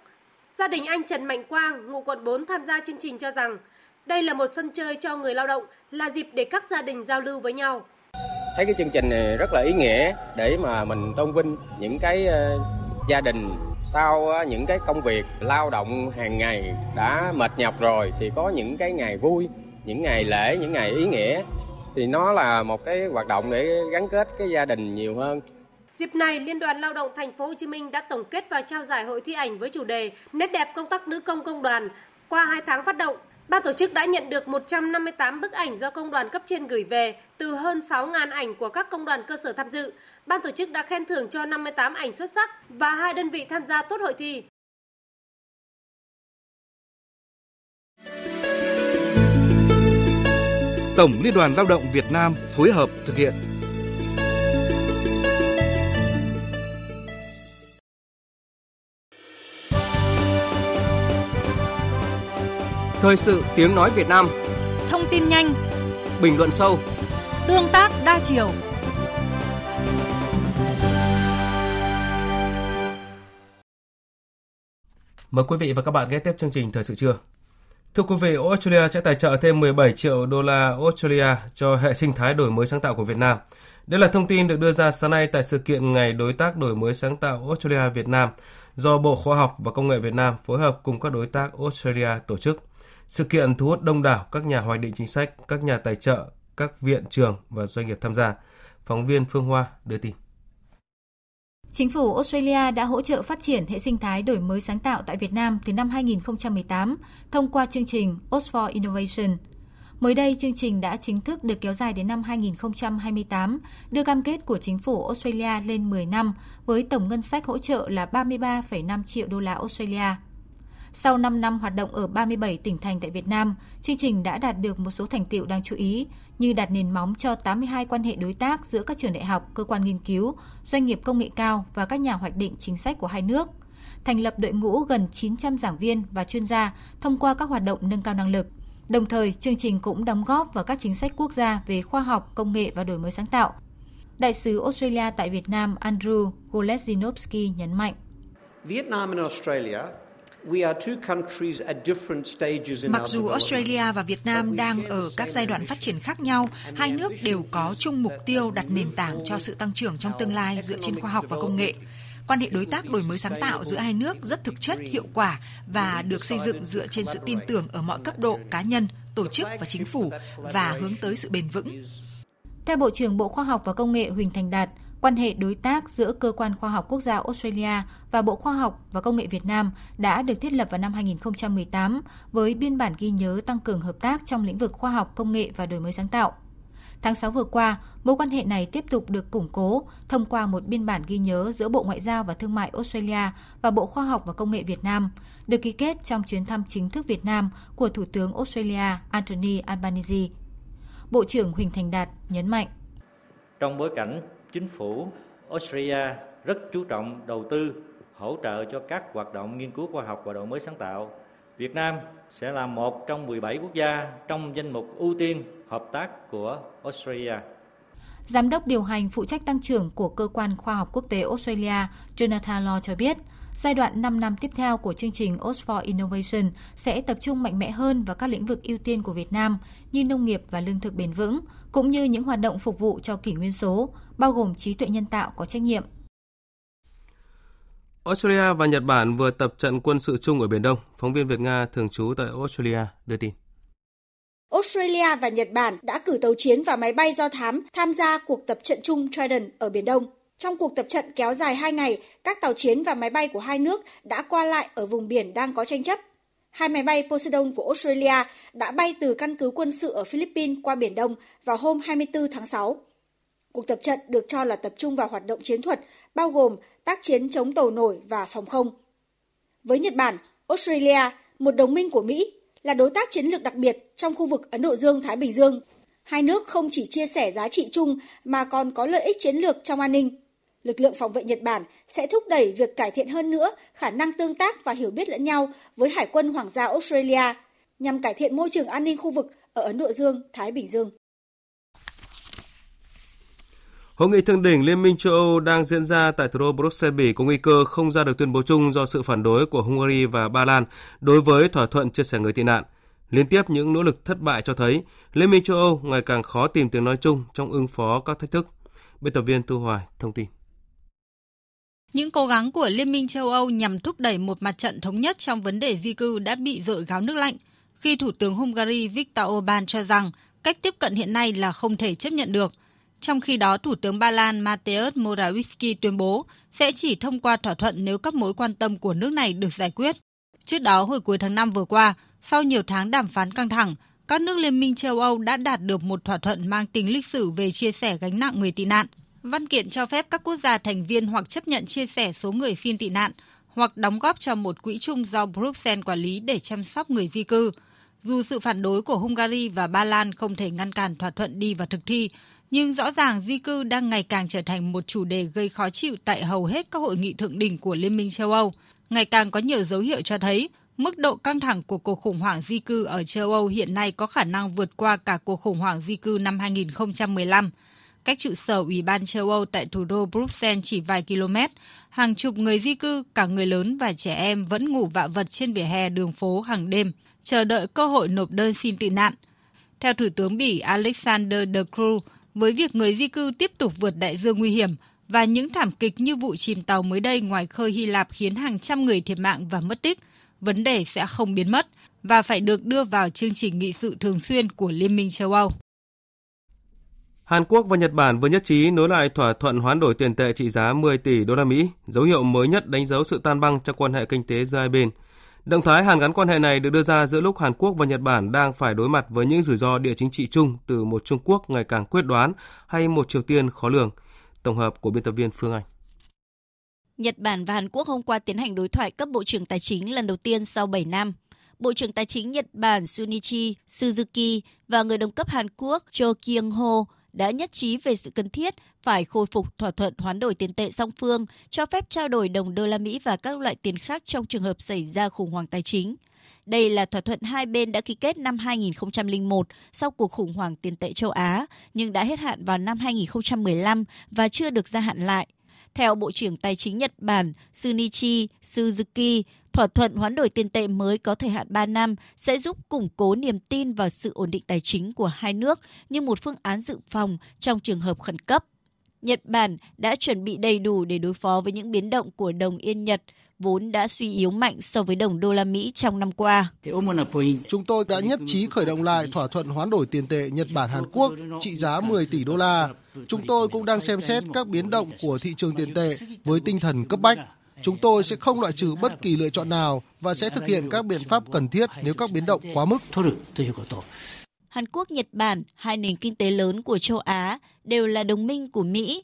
Gia đình anh Trần Mạnh Quang, ngụ quận 4 tham gia chương trình cho rằng đây là một sân chơi cho người lao động, là dịp để các gia đình giao lưu với nhau. Thấy cái chương trình này rất là ý nghĩa để mà mình tôn vinh những cái ờ, gia đình sau những cái công việc lao động hàng ngày đã mệt nhọc rồi thì có những cái ngày vui, những ngày lễ, những ngày ý nghĩa thì nó là một cái hoạt động để gắn kết cái gia đình nhiều hơn. Dịp này, Liên đoàn Lao động Thành phố Hồ Chí Minh đã tổng kết và trao giải hội thi ảnh với chủ đề Nét đẹp công tác nữ công công đoàn. Qua 2 tháng phát động, Ban tổ chức đã nhận được 158 bức ảnh do công đoàn cấp trên gửi về, từ hơn 6.000 ảnh của các công đoàn cơ sở tham dự. Ban tổ chức đã khen thưởng cho 58 ảnh xuất sắc và hai đơn vị tham gia tốt hội thi. Tổng Liên đoàn Lao động Việt Nam phối hợp thực hiện. Thời sự tiếng nói Việt Nam Thông tin nhanh Bình luận sâu Tương tác đa chiều Mời quý vị và các bạn nghe tiếp chương trình Thời sự trưa. Thưa quý vị, Australia sẽ tài trợ thêm 17 triệu đô la Australia cho hệ sinh thái đổi mới sáng tạo của Việt Nam. Đây là thông tin được đưa ra sáng nay tại sự kiện Ngày Đối tác Đổi mới sáng tạo Australia Việt Nam do Bộ Khoa học và Công nghệ Việt Nam phối hợp cùng các đối tác Australia tổ chức. Sự kiện thu hút đông đảo các nhà hoạch định chính sách, các nhà tài trợ, các viện trường và doanh nghiệp tham gia. Phóng viên Phương Hoa đưa tin. Chính phủ Australia đã hỗ trợ phát triển hệ sinh thái đổi mới sáng tạo tại Việt Nam từ năm 2018 thông qua chương trình Oxford Innovation. Mới đây, chương trình đã chính thức được kéo dài đến năm 2028, đưa cam kết của chính phủ Australia lên 10 năm với tổng ngân sách hỗ trợ là 33,5 triệu đô la Australia. Sau 5 năm hoạt động ở 37 tỉnh thành tại Việt Nam, chương trình đã đạt được một số thành tiệu đáng chú ý như đặt nền móng cho 82 quan hệ đối tác giữa các trường đại học, cơ quan nghiên cứu, doanh nghiệp công nghệ cao và các nhà hoạch định chính sách của hai nước, thành lập đội ngũ gần 900 giảng viên và chuyên gia thông qua các hoạt động nâng cao năng lực. Đồng thời, chương trình cũng đóng góp vào các chính sách quốc gia về khoa học, công nghệ và đổi mới sáng tạo. Đại sứ Australia tại Việt Nam Andrew Golesinovsky nhấn mạnh. Vietnam and Australia Mặc dù Australia và Việt Nam đang ở các giai đoạn phát triển khác nhau, hai nước đều có chung mục tiêu đặt nền tảng cho sự tăng trưởng trong tương lai dựa trên khoa học và công nghệ. Quan hệ đối tác đổi mới sáng tạo giữa hai nước rất thực chất, hiệu quả và được xây dựng dựa trên sự tin tưởng ở mọi cấp độ cá nhân, tổ chức và chính phủ và hướng tới sự bền vững. Theo Bộ trưởng Bộ Khoa học và Công nghệ Huỳnh Thành Đạt, Quan hệ đối tác giữa Cơ quan Khoa học Quốc gia Australia và Bộ Khoa học và Công nghệ Việt Nam đã được thiết lập vào năm 2018 với biên bản ghi nhớ tăng cường hợp tác trong lĩnh vực khoa học, công nghệ và đổi mới sáng tạo. Tháng 6 vừa qua, mối quan hệ này tiếp tục được củng cố thông qua một biên bản ghi nhớ giữa Bộ Ngoại giao và Thương mại Australia và Bộ Khoa học và Công nghệ Việt Nam, được ký kết trong chuyến thăm chính thức Việt Nam của Thủ tướng Australia Anthony Albanese. Bộ trưởng Huỳnh Thành Đạt nhấn mạnh. Trong bối cảnh chính phủ Australia rất chú trọng đầu tư hỗ trợ cho các hoạt động nghiên cứu khoa học và đổi mới sáng tạo. Việt Nam sẽ là một trong 17 quốc gia trong danh mục ưu tiên hợp tác của Australia. Giám đốc điều hành phụ trách tăng trưởng của Cơ quan Khoa học Quốc tế Australia Jonathan Law cho biết, giai đoạn 5 năm tiếp theo của chương trình Oxford Innovation sẽ tập trung mạnh mẽ hơn vào các lĩnh vực ưu tiên của Việt Nam như nông nghiệp và lương thực bền vững, cũng như những hoạt động phục vụ cho kỷ nguyên số, bao gồm trí tuệ nhân tạo có trách nhiệm. Australia và Nhật Bản vừa tập trận quân sự chung ở Biển Đông. Phóng viên Việt Nga thường trú tại Australia đưa tin. Australia và Nhật Bản đã cử tàu chiến và máy bay do thám tham gia cuộc tập trận chung Trident ở Biển Đông. Trong cuộc tập trận kéo dài 2 ngày, các tàu chiến và máy bay của hai nước đã qua lại ở vùng biển đang có tranh chấp. Hai máy bay Poseidon của Australia đã bay từ căn cứ quân sự ở Philippines qua Biển Đông vào hôm 24 tháng 6. Cuộc tập trận được cho là tập trung vào hoạt động chiến thuật, bao gồm tác chiến chống tàu nổi và phòng không. Với Nhật Bản, Australia, một đồng minh của Mỹ, là đối tác chiến lược đặc biệt trong khu vực Ấn Độ Dương-Thái Bình Dương. Hai nước không chỉ chia sẻ giá trị chung mà còn có lợi ích chiến lược trong an ninh. Lực lượng phòng vệ Nhật Bản sẽ thúc đẩy việc cải thiện hơn nữa khả năng tương tác và hiểu biết lẫn nhau với Hải quân Hoàng gia Australia, nhằm cải thiện môi trường an ninh khu vực ở Ấn Độ Dương, Thái Bình Dương. Hội nghị thượng đỉnh Liên minh châu Âu đang diễn ra tại thủ đô Bruxelles Bỉ có nguy cơ không ra được tuyên bố chung do sự phản đối của Hungary và Ba Lan đối với thỏa thuận chia sẻ người tị nạn. Liên tiếp những nỗ lực thất bại cho thấy Liên minh châu Âu ngày càng khó tìm tiếng nói chung trong ứng phó các thách thức. Biên tập viên Thu Hoài thông tin. Những cố gắng của Liên minh châu Âu nhằm thúc đẩy một mặt trận thống nhất trong vấn đề di cư đã bị dội gáo nước lạnh khi Thủ tướng Hungary Viktor Orbán cho rằng cách tiếp cận hiện nay là không thể chấp nhận được. Trong khi đó, Thủ tướng Ba Lan Mateusz Morawiecki tuyên bố sẽ chỉ thông qua thỏa thuận nếu các mối quan tâm của nước này được giải quyết. Trước đó, hồi cuối tháng 5 vừa qua, sau nhiều tháng đàm phán căng thẳng, các nước Liên minh châu Âu đã đạt được một thỏa thuận mang tính lịch sử về chia sẻ gánh nặng người tị nạn. Văn kiện cho phép các quốc gia thành viên hoặc chấp nhận chia sẻ số người xin tị nạn, hoặc đóng góp cho một quỹ chung do Bruxelles quản lý để chăm sóc người di cư. Dù sự phản đối của Hungary và Ba Lan không thể ngăn cản thỏa thuận đi vào thực thi, nhưng rõ ràng di cư đang ngày càng trở thành một chủ đề gây khó chịu tại hầu hết các hội nghị thượng đỉnh của Liên minh châu Âu. Ngày càng có nhiều dấu hiệu cho thấy mức độ căng thẳng của cuộc khủng hoảng di cư ở châu Âu hiện nay có khả năng vượt qua cả cuộc khủng hoảng di cư năm 2015. Cách trụ sở Ủy ban châu Âu tại thủ đô Bruxelles chỉ vài km, hàng chục người di cư, cả người lớn và trẻ em vẫn ngủ vạ vật trên vỉa hè đường phố hàng đêm, chờ đợi cơ hội nộp đơn xin tị nạn. Theo Thủ tướng Bỉ Alexander De Croo, với việc người di cư tiếp tục vượt đại dương nguy hiểm và những thảm kịch như vụ chìm tàu mới đây ngoài khơi Hy Lạp khiến hàng trăm người thiệt mạng và mất tích, vấn đề sẽ không biến mất và phải được đưa vào chương trình nghị sự thường xuyên của Liên minh châu Âu. Hàn Quốc và Nhật Bản vừa nhất trí nối lại thỏa thuận hoán đổi tiền tệ trị giá 10 tỷ đô la Mỹ, dấu hiệu mới nhất đánh dấu sự tan băng trong quan hệ kinh tế giữa hai bên. Động thái hàn gắn quan hệ này được đưa ra giữa lúc Hàn Quốc và Nhật Bản đang phải đối mặt với những rủi ro địa chính trị chung từ một Trung Quốc ngày càng quyết đoán hay một Triều Tiên khó lường. Tổng hợp của biên tập viên Phương Anh. Nhật Bản và Hàn Quốc hôm qua tiến hành đối thoại cấp bộ trưởng tài chính lần đầu tiên sau 7 năm. Bộ trưởng Tài chính Nhật Bản Sunichi Suzuki và người đồng cấp Hàn Quốc Cho Kyung-ho đã nhất trí về sự cần thiết phải khôi phục thỏa thuận hoán đổi tiền tệ song phương, cho phép trao đổi đồng đô la Mỹ và các loại tiền khác trong trường hợp xảy ra khủng hoảng tài chính. Đây là thỏa thuận hai bên đã ký kết năm 2001 sau cuộc khủng hoảng tiền tệ châu Á, nhưng đã hết hạn vào năm 2015 và chưa được gia hạn lại. Theo Bộ trưởng Tài chính Nhật Bản Sunichi Suzuki, thỏa thuận hoán đổi tiền tệ mới có thời hạn 3 năm sẽ giúp củng cố niềm tin vào sự ổn định tài chính của hai nước như một phương án dự phòng trong trường hợp khẩn cấp. Nhật Bản đã chuẩn bị đầy đủ để đối phó với những biến động của đồng yên Nhật, vốn đã suy yếu mạnh so với đồng đô la Mỹ trong năm qua. Chúng tôi đã nhất trí khởi động lại thỏa thuận hoán đổi tiền tệ Nhật Bản Hàn Quốc trị giá 10 tỷ đô la. Chúng tôi cũng đang xem xét các biến động của thị trường tiền tệ với tinh thần cấp bách. Chúng tôi sẽ không loại trừ bất kỳ lựa chọn nào và sẽ thực hiện các biện pháp cần thiết nếu các biến động quá mức. Hàn Quốc, Nhật Bản, hai nền kinh tế lớn của châu Á, đều là đồng minh của Mỹ.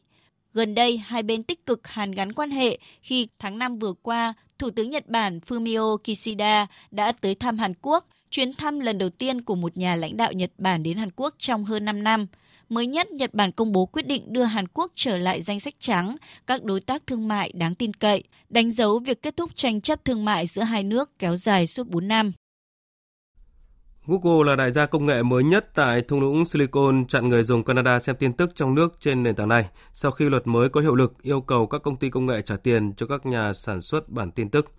Gần đây, hai bên tích cực hàn gắn quan hệ khi tháng 5 vừa qua, Thủ tướng Nhật Bản Fumio Kishida đã tới thăm Hàn Quốc, chuyến thăm lần đầu tiên của một nhà lãnh đạo Nhật Bản đến Hàn Quốc trong hơn 5 năm. Mới nhất, Nhật Bản công bố quyết định đưa Hàn Quốc trở lại danh sách trắng các đối tác thương mại đáng tin cậy, đánh dấu việc kết thúc tranh chấp thương mại giữa hai nước kéo dài suốt 4 năm. Google là đại gia công nghệ mới nhất tại thung lũng Silicon chặn người dùng Canada xem tin tức trong nước trên nền tảng này sau khi luật mới có hiệu lực yêu cầu các công ty công nghệ trả tiền cho các nhà sản xuất bản tin tức.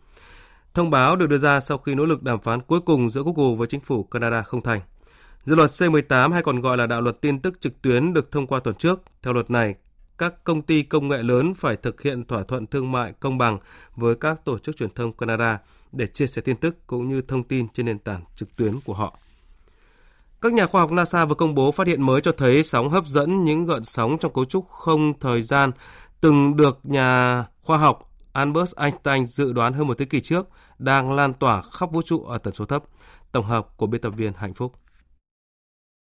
Thông báo được đưa ra sau khi nỗ lực đàm phán cuối cùng giữa Google với chính phủ Canada không thành. Dự luật C18 hay còn gọi là đạo luật tin tức trực tuyến được thông qua tuần trước. Theo luật này, các công ty công nghệ lớn phải thực hiện thỏa thuận thương mại công bằng với các tổ chức truyền thông Canada để chia sẻ tin tức cũng như thông tin trên nền tảng trực tuyến của họ. Các nhà khoa học NASA vừa công bố phát hiện mới cho thấy sóng hấp dẫn những gợn sóng trong cấu trúc không thời gian từng được nhà khoa học Albert Einstein dự đoán hơn một thế kỷ trước đang lan tỏa khắp vũ trụ ở tần số thấp. Tổng hợp của biên tập viên Hạnh Phúc.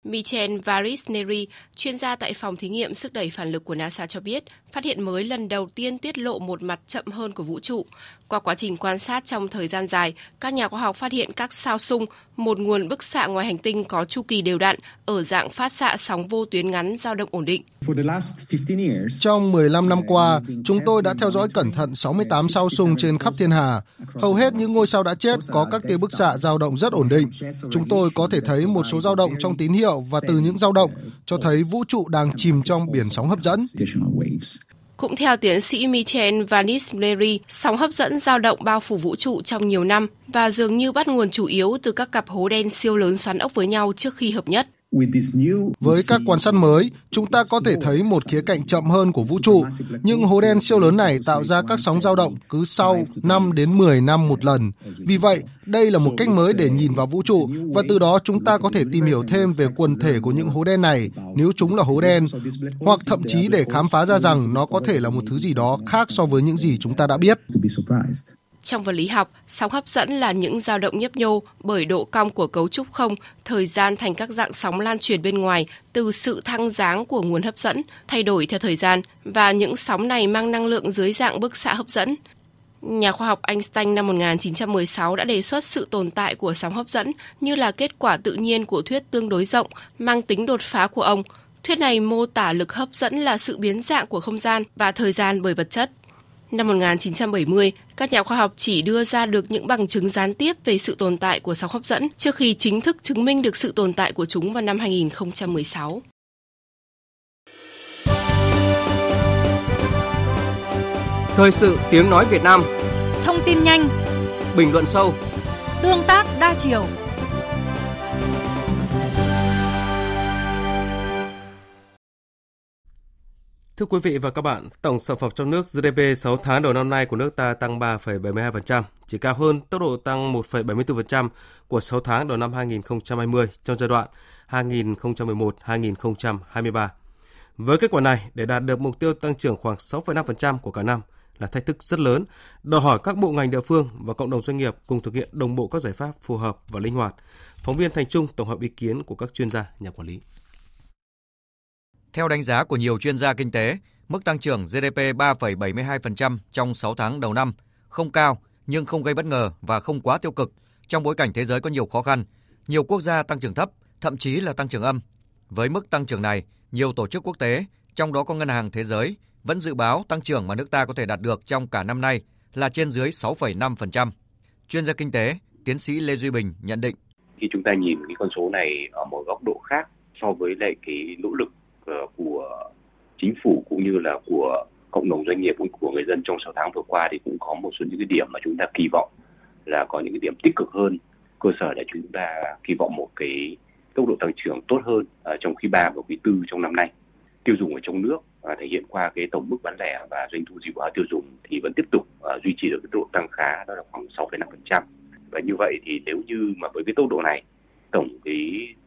Michel Varisneri, chuyên gia tại phòng thí nghiệm sức đẩy phản lực của NASA cho biết, phát hiện mới lần đầu tiên tiết lộ một mặt chậm hơn của vũ trụ. Qua quá trình quan sát trong thời gian dài, các nhà khoa học phát hiện các sao sung, một nguồn bức xạ ngoài hành tinh có chu kỳ đều đặn ở dạng phát xạ sóng vô tuyến ngắn dao động ổn định. Trong 15 năm qua, chúng tôi đã theo dõi cẩn thận 68 sao sung trên khắp thiên hà. Hầu hết những ngôi sao đã chết có các tia bức xạ dao động rất ổn định. Chúng tôi có thể thấy một số dao động trong tín hiệu và từ những dao động cho thấy vũ trụ đang chìm trong biển sóng hấp dẫn. Cũng theo tiến sĩ Michel Vanisleri, sóng hấp dẫn dao động bao phủ vũ trụ trong nhiều năm và dường như bắt nguồn chủ yếu từ các cặp hố đen siêu lớn xoắn ốc với nhau trước khi hợp nhất. Với các quan sát mới, chúng ta có thể thấy một khía cạnh chậm hơn của vũ trụ. Những hố đen siêu lớn này tạo ra các sóng dao động cứ sau 5 đến 10 năm một lần. Vì vậy, đây là một cách mới để nhìn vào vũ trụ và từ đó chúng ta có thể tìm hiểu thêm về quần thể của những hố đen này nếu chúng là hố đen, hoặc thậm chí để khám phá ra rằng nó có thể là một thứ gì đó khác so với những gì chúng ta đã biết. Trong vật lý học, sóng hấp dẫn là những dao động nhấp nhô bởi độ cong của cấu trúc không, thời gian thành các dạng sóng lan truyền bên ngoài từ sự thăng dáng của nguồn hấp dẫn, thay đổi theo thời gian và những sóng này mang năng lượng dưới dạng bức xạ hấp dẫn. Nhà khoa học Einstein năm 1916 đã đề xuất sự tồn tại của sóng hấp dẫn như là kết quả tự nhiên của thuyết tương đối rộng mang tính đột phá của ông. Thuyết này mô tả lực hấp dẫn là sự biến dạng của không gian và thời gian bởi vật chất. Năm 1970, các nhà khoa học chỉ đưa ra được những bằng chứng gián tiếp về sự tồn tại của sóng hấp dẫn trước khi chính thức chứng minh được sự tồn tại của chúng vào năm 2016. Thời sự tiếng nói Việt Nam. Thông tin nhanh. Bình luận sâu. Tương tác đa chiều Thưa quý vị và các bạn, tổng sản phẩm trong nước GDP 6 tháng đầu năm nay của nước ta tăng 3,72%, chỉ cao hơn tốc độ tăng 1,74% của 6 tháng đầu năm 2020 trong giai đoạn 2011-2023. Với kết quả này, để đạt được mục tiêu tăng trưởng khoảng 6,5% của cả năm là thách thức rất lớn, đòi hỏi các bộ ngành địa phương và cộng đồng doanh nghiệp cùng thực hiện đồng bộ các giải pháp phù hợp và linh hoạt. Phóng viên Thành Trung tổng hợp ý kiến của các chuyên gia, nhà quản lý. Theo đánh giá của nhiều chuyên gia kinh tế, mức tăng trưởng GDP 3,72% trong 6 tháng đầu năm không cao nhưng không gây bất ngờ và không quá tiêu cực trong bối cảnh thế giới có nhiều khó khăn. Nhiều quốc gia tăng trưởng thấp, thậm chí là tăng trưởng âm. Với mức tăng trưởng này, nhiều tổ chức quốc tế, trong đó có Ngân hàng Thế giới, vẫn dự báo tăng trưởng mà nước ta có thể đạt được trong cả năm nay là trên dưới 6,5%. Chuyên gia kinh tế, tiến sĩ Lê Duy Bình nhận định. Khi chúng ta nhìn cái con số này ở một góc độ khác so với lại cái nỗ lực Ờ, của chính phủ cũng như là của cộng đồng doanh nghiệp cũng của người dân trong 6 tháng vừa qua thì cũng có một số những cái điểm mà chúng ta kỳ vọng là có những cái điểm tích cực hơn cơ sở để chúng ta kỳ vọng một cái tốc độ tăng trưởng tốt hơn ờ, trong quý 3 và quý 4 trong năm nay. Tiêu dùng ở trong nước ờ, thể hiện qua cái tổng mức bán lẻ và doanh thu dịch vụ tiêu dùng thì vẫn tiếp tục duy trì được cái tốc độ tăng khá đó là khoảng 6,5%. Và như vậy thì nếu như mà với cái tốc độ này tổng cái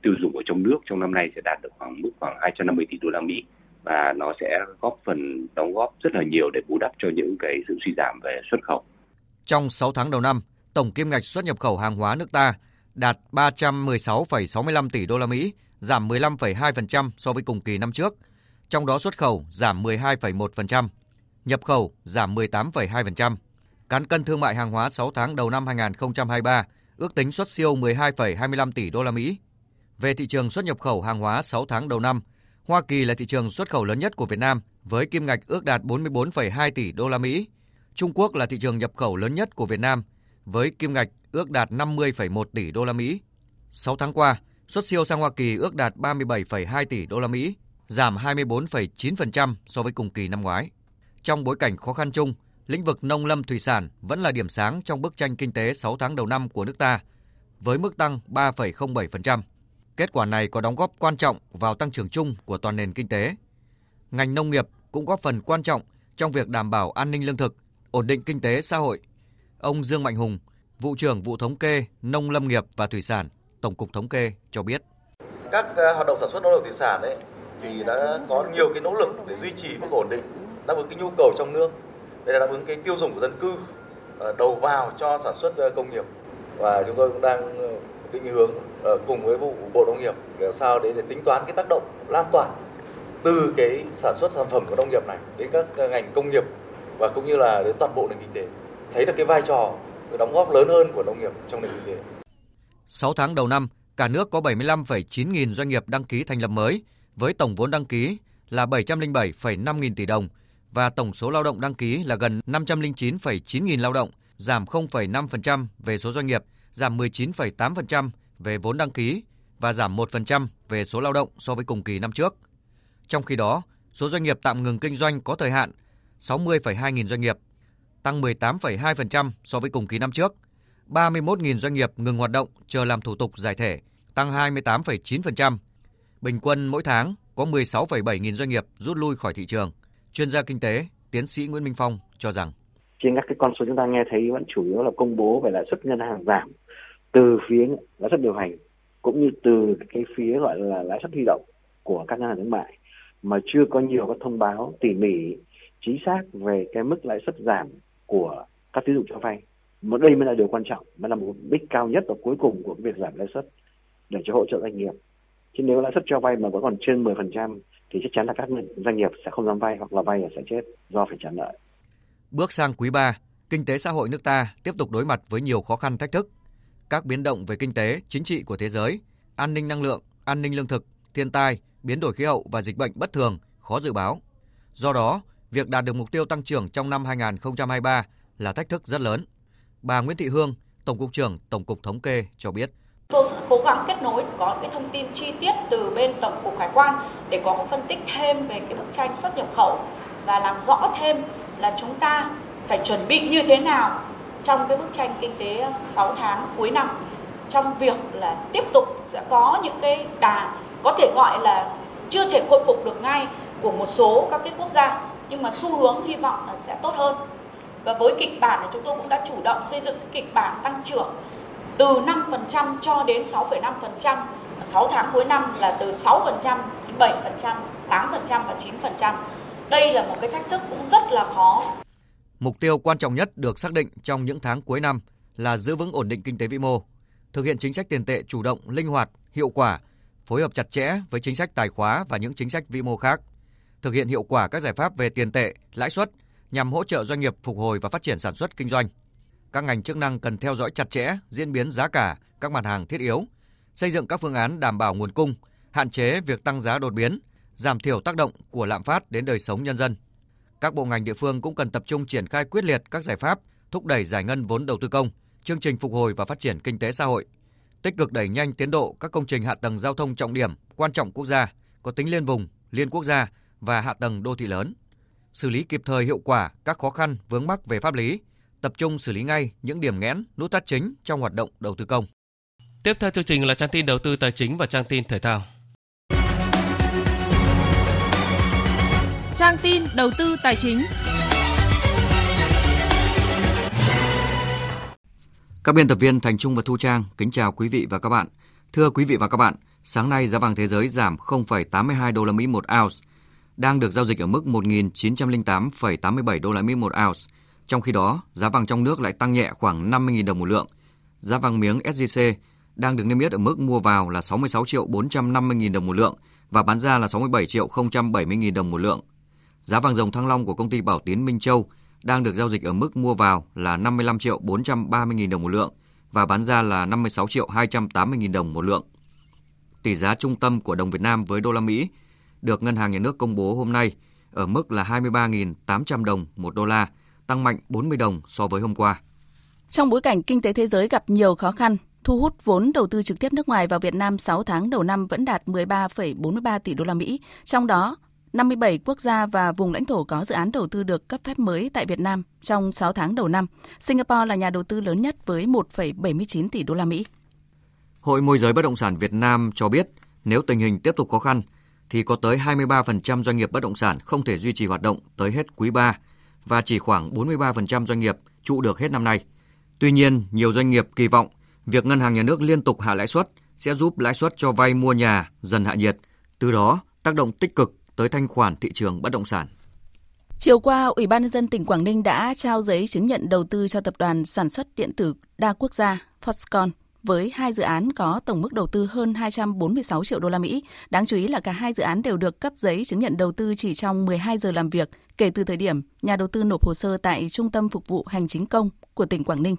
tiêu dùng ở trong nước trong năm nay sẽ đạt được khoảng mức khoảng 250 tỷ đô la Mỹ và nó sẽ góp phần đóng góp rất là nhiều để bù đắp cho những cái sự suy giảm về xuất khẩu. Trong 6 tháng đầu năm, tổng kim ngạch xuất nhập khẩu hàng hóa nước ta đạt 316,65 tỷ đô la Mỹ, giảm 15,2% so với cùng kỳ năm trước. Trong đó xuất khẩu giảm 12,1%, nhập khẩu giảm 18,2%. Cán cân thương mại hàng hóa 6 tháng đầu năm 2023 ước tính xuất siêu 12,25 tỷ đô la Mỹ. Về thị trường xuất nhập khẩu hàng hóa 6 tháng đầu năm, Hoa Kỳ là thị trường xuất khẩu lớn nhất của Việt Nam với kim ngạch ước đạt 44,2 tỷ đô la Mỹ. Trung Quốc là thị trường nhập khẩu lớn nhất của Việt Nam với kim ngạch ước đạt 50,1 tỷ đô la Mỹ. 6 tháng qua, xuất siêu sang Hoa Kỳ ước đạt 37,2 tỷ đô la Mỹ, giảm 24,9% so với cùng kỳ năm ngoái. Trong bối cảnh khó khăn chung, lĩnh vực nông lâm thủy sản vẫn là điểm sáng trong bức tranh kinh tế 6 tháng đầu năm của nước ta, với mức tăng 3,07%. Kết quả này có đóng góp quan trọng vào tăng trưởng chung của toàn nền kinh tế. Ngành nông nghiệp cũng góp phần quan trọng trong việc đảm bảo an ninh lương thực, ổn định kinh tế xã hội. Ông Dương Mạnh Hùng, vụ trưởng vụ thống kê nông lâm nghiệp và thủy sản, Tổng cục Thống kê cho biết. Các ờ, hoạt động sản xuất nông lâm thủy sản ấy thì đã có nhiều cái nỗ lực để duy trì mức ổn định đáp ứng cái nhu cầu trong nước để đáp ứng cái tiêu dùng của dân cư ờ, đầu vào cho sản xuất ờ, công nghiệp và chúng tôi cũng đang ờ, định hướng cùng với vụ bộ nông nghiệp để sao để, để tính toán cái tác động lan tỏa từ cái sản xuất sản phẩm của nông nghiệp này đến các ngành công nghiệp và cũng như là đến toàn bộ nền kinh tế thấy được cái vai trò cái đóng góp lớn hơn của nông nghiệp trong nền kinh tế. 6 tháng đầu năm, cả nước có 75,9 nghìn doanh nghiệp đăng ký thành lập mới, với tổng vốn đăng ký là 707,5 nghìn tỷ đồng và tổng số lao động đăng ký là gần 509,9 nghìn lao động, giảm 0,5% về số doanh nghiệp, giảm 19,8% về vốn đăng ký và giảm 1% về số lao động so với cùng kỳ năm trước. Trong khi đó, số doanh nghiệp tạm ngừng kinh doanh có thời hạn 60,2 nghìn doanh nghiệp, tăng 18,2% so với cùng kỳ năm trước. 31.000 doanh nghiệp ngừng hoạt động chờ làm thủ tục giải thể, tăng 28,9%. Bình quân mỗi tháng có 16,7 nghìn doanh nghiệp rút lui khỏi thị trường. Chuyên gia kinh tế, tiến sĩ Nguyễn Minh Phong cho rằng trên các cái con số chúng ta nghe thấy vẫn chủ yếu là công bố về lãi suất ngân hàng giảm từ phía lãi suất điều hành cũng như từ cái phía gọi là lãi suất huy động của các ngân hàng thương mại mà chưa có nhiều các thông báo tỉ mỉ chính xác về cái mức lãi suất giảm của các tín dụng cho vay. Mà đây mới là điều quan trọng, mới là một mục đích cao nhất và cuối cùng của việc giảm lãi suất để cho hỗ trợ doanh nghiệp. Chứ nếu lãi suất cho vay mà vẫn còn trên 10% thì chắc chắn là các doanh nghiệp sẽ không dám vay hoặc là vay là sẽ chết do phải trả nợ. Bước sang quý 3, kinh tế xã hội nước ta tiếp tục đối mặt với nhiều khó khăn thách thức. Các biến động về kinh tế, chính trị của thế giới, an ninh năng lượng, an ninh lương thực, thiên tai, biến đổi khí hậu và dịch bệnh bất thường khó dự báo. Do đó, việc đạt được mục tiêu tăng trưởng trong năm 2023 là thách thức rất lớn. Bà Nguyễn Thị Hương, Tổng cục trưởng Tổng cục Thống kê cho biết. Tôi sẽ cố gắng kết nối, có cái thông tin chi tiết từ bên Tổng cục Hải quan để có phân tích thêm về cái bức tranh xuất nhập khẩu và làm rõ thêm là chúng ta phải chuẩn bị như thế nào trong cái bức tranh kinh tế 6 tháng cuối năm. Trong việc là tiếp tục sẽ có những cái đà, có thể gọi là chưa thể khôi phục được ngay của một số các cái quốc gia, nhưng mà xu hướng hy vọng là sẽ tốt hơn. Và với kịch bản thì chúng tôi cũng đã chủ động xây dựng kịch bản tăng trưởng từ 5% cho đến 6,5%. 6 tháng cuối năm là từ 6% đến 7%, 8% và 9%. Đây là một cái thách thức cũng rất là khó. Mục tiêu quan trọng nhất được xác định trong những tháng cuối năm là giữ vững ổn định kinh tế vĩ mô, thực hiện chính sách tiền tệ chủ động, linh hoạt, hiệu quả, phối hợp chặt chẽ với chính sách tài khóa và những chính sách vĩ mô khác, thực hiện hiệu quả các giải pháp về tiền tệ, lãi suất nhằm hỗ trợ doanh nghiệp phục hồi và phát triển sản xuất kinh doanh. Các ngành chức năng cần theo dõi chặt chẽ diễn biến giá cả các mặt hàng thiết yếu, xây dựng các phương án đảm bảo nguồn cung, hạn chế việc tăng giá đột biến, giảm thiểu tác động của lạm phát đến đời sống nhân dân. Các bộ ngành địa phương cũng cần tập trung triển khai quyết liệt các giải pháp thúc đẩy giải ngân vốn đầu tư công, chương trình phục hồi và phát triển kinh tế xã hội, tích cực đẩy nhanh tiến độ các công trình hạ tầng giao thông trọng điểm, quan trọng quốc gia, có tính liên vùng, liên quốc gia và hạ tầng đô thị lớn, xử lý kịp thời hiệu quả các khó khăn vướng mắc về pháp lý, tập trung xử lý ngay những điểm nghẽn, nút thắt chính trong hoạt động đầu tư công. Tiếp theo chương trình là trang tin đầu tư tài chính và trang tin thể thao. Trang tin đầu tư tài chính. Các biên tập viên Thành Trung và Thu Trang kính chào quý vị và các bạn. Thưa quý vị và các bạn, sáng nay giá vàng thế giới giảm 0,82 đô la Mỹ một ounce, đang được giao dịch ở mức 1.908,87 đô la Mỹ một ounce. Trong khi đó, giá vàng trong nước lại tăng nhẹ khoảng 50.000 đồng một lượng. Giá vàng miếng SJC đang được niêm yết ở mức mua vào là 66 triệu 450.000 đồng một lượng và bán ra là 67 triệu 070.000 đồng một lượng. Giá vàng dòng thăng long của công ty Bảo Tiến Minh Châu đang được giao dịch ở mức mua vào là 55 triệu 430.000 đồng một lượng và bán ra là 56 triệu 280.000 đồng một lượng. Tỷ giá trung tâm của đồng Việt Nam với đô la Mỹ được Ngân hàng Nhà nước công bố hôm nay ở mức là 23.800 đồng một đô la, tăng mạnh 40 đồng so với hôm qua. Trong bối cảnh kinh tế thế giới gặp nhiều khó khăn, thu hút vốn đầu tư trực tiếp nước ngoài vào Việt Nam 6 tháng đầu năm vẫn đạt 13,43 tỷ đô la Mỹ, trong đó 57 quốc gia và vùng lãnh thổ có dự án đầu tư được cấp phép mới tại Việt Nam trong 6 tháng đầu năm. Singapore là nhà đầu tư lớn nhất với 1,79 tỷ đô la Mỹ. Hội môi giới bất động sản Việt Nam cho biết, nếu tình hình tiếp tục khó khăn thì có tới 23% doanh nghiệp bất động sản không thể duy trì hoạt động tới hết quý 3 và chỉ khoảng 43% doanh nghiệp trụ được hết năm nay. Tuy nhiên, nhiều doanh nghiệp kỳ vọng việc ngân hàng nhà nước liên tục hạ lãi suất sẽ giúp lãi suất cho vay mua nhà dần hạ nhiệt, từ đó tác động tích cực tới thanh khoản thị trường bất động sản. Chiều qua, Ủy ban nhân dân tỉnh Quảng Ninh đã trao giấy chứng nhận đầu tư cho tập đoàn sản xuất điện tử đa quốc gia Foxconn với hai dự án có tổng mức đầu tư hơn 246 triệu đô la Mỹ. Đáng chú ý là cả hai dự án đều được cấp giấy chứng nhận đầu tư chỉ trong 12 giờ làm việc kể từ thời điểm nhà đầu tư nộp hồ sơ tại Trung tâm Phục vụ Hành chính công của tỉnh Quảng Ninh.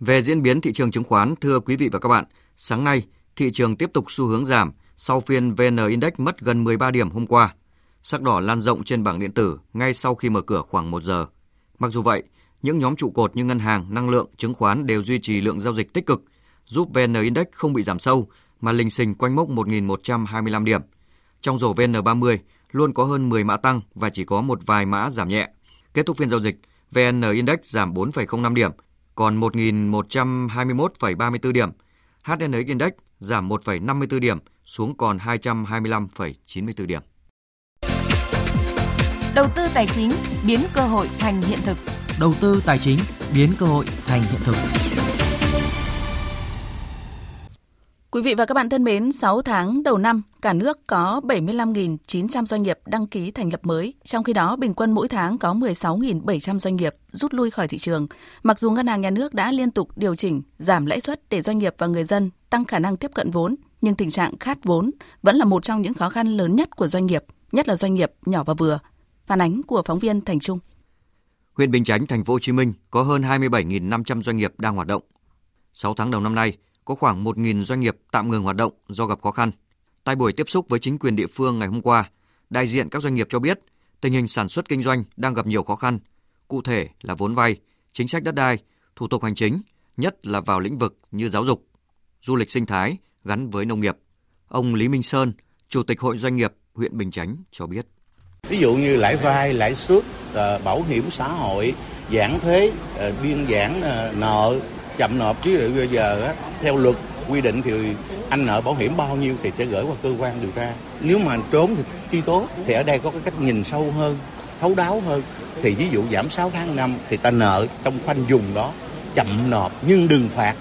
Về diễn biến thị trường chứng khoán, thưa quý vị và các bạn, Sáng nay, thị trường tiếp tục xu hướng giảm sau phiên VN Index mất gần 13 điểm hôm qua. Sắc đỏ lan rộng trên bảng điện tử ngay sau khi mở cửa khoảng 1 giờ. Mặc dù vậy, những nhóm trụ cột như ngân hàng, năng lượng, chứng khoán đều duy trì lượng giao dịch tích cực, giúp VN Index không bị giảm sâu mà lình xình quanh mốc 1.125 điểm. Trong rổ VN30 luôn có hơn 10 mã tăng và chỉ có một vài mã giảm nhẹ. Kết thúc phiên giao dịch, VN Index giảm 4,05 điểm, còn 1.121,34 điểm. HNX Index giảm 1,54 điểm xuống còn 225,94 điểm. Đầu tư tài chính biến cơ hội thành hiện thực. Đầu tư tài chính biến cơ hội thành hiện thực. Quý vị và các bạn thân mến, 6 tháng đầu năm, cả nước có 75.900 doanh nghiệp đăng ký thành lập mới, trong khi đó bình quân mỗi tháng có 16.700 doanh nghiệp rút lui khỏi thị trường. Mặc dù ngân hàng nhà nước đã liên tục điều chỉnh, giảm lãi suất để doanh nghiệp và người dân tăng khả năng tiếp cận vốn, nhưng tình trạng khát vốn vẫn là một trong những khó khăn lớn nhất của doanh nghiệp, nhất là doanh nghiệp nhỏ và vừa. Phản ánh của phóng viên Thành Trung. Huyện Bình Chánh, thành phố Hồ Chí Minh có hơn 27.500 doanh nghiệp đang hoạt động. 6 tháng đầu năm nay, có khoảng 1.000 doanh nghiệp tạm ngừng hoạt động do gặp khó khăn. Tại buổi tiếp xúc với chính quyền địa phương ngày hôm qua, đại diện các doanh nghiệp cho biết tình hình sản xuất kinh doanh đang gặp nhiều khó khăn, cụ thể là vốn vay, chính sách đất đai, thủ tục hành chính, nhất là vào lĩnh vực như giáo dục, du lịch sinh thái gắn với nông nghiệp. Ông Lý Minh Sơn, Chủ tịch Hội Doanh nghiệp huyện Bình Chánh cho biết. Ví dụ như lãi vay, lãi suất, ờ, bảo hiểm xã hội, giảm thuế, ờ, biên giãn ờ, nợ, chậm nộp. Chứ bây giờ á, theo luật quy định thì anh nợ bảo hiểm bao nhiêu thì sẽ gửi qua cơ quan điều tra. Nếu mà trốn thì truy tố thì ở đây có cái cách nhìn sâu hơn thấu đáo hơn. Thì ví dụ giảm 6 tháng năm thì ta nợ trong khoanh dùng đó chậm nộp nhưng đừng phạt.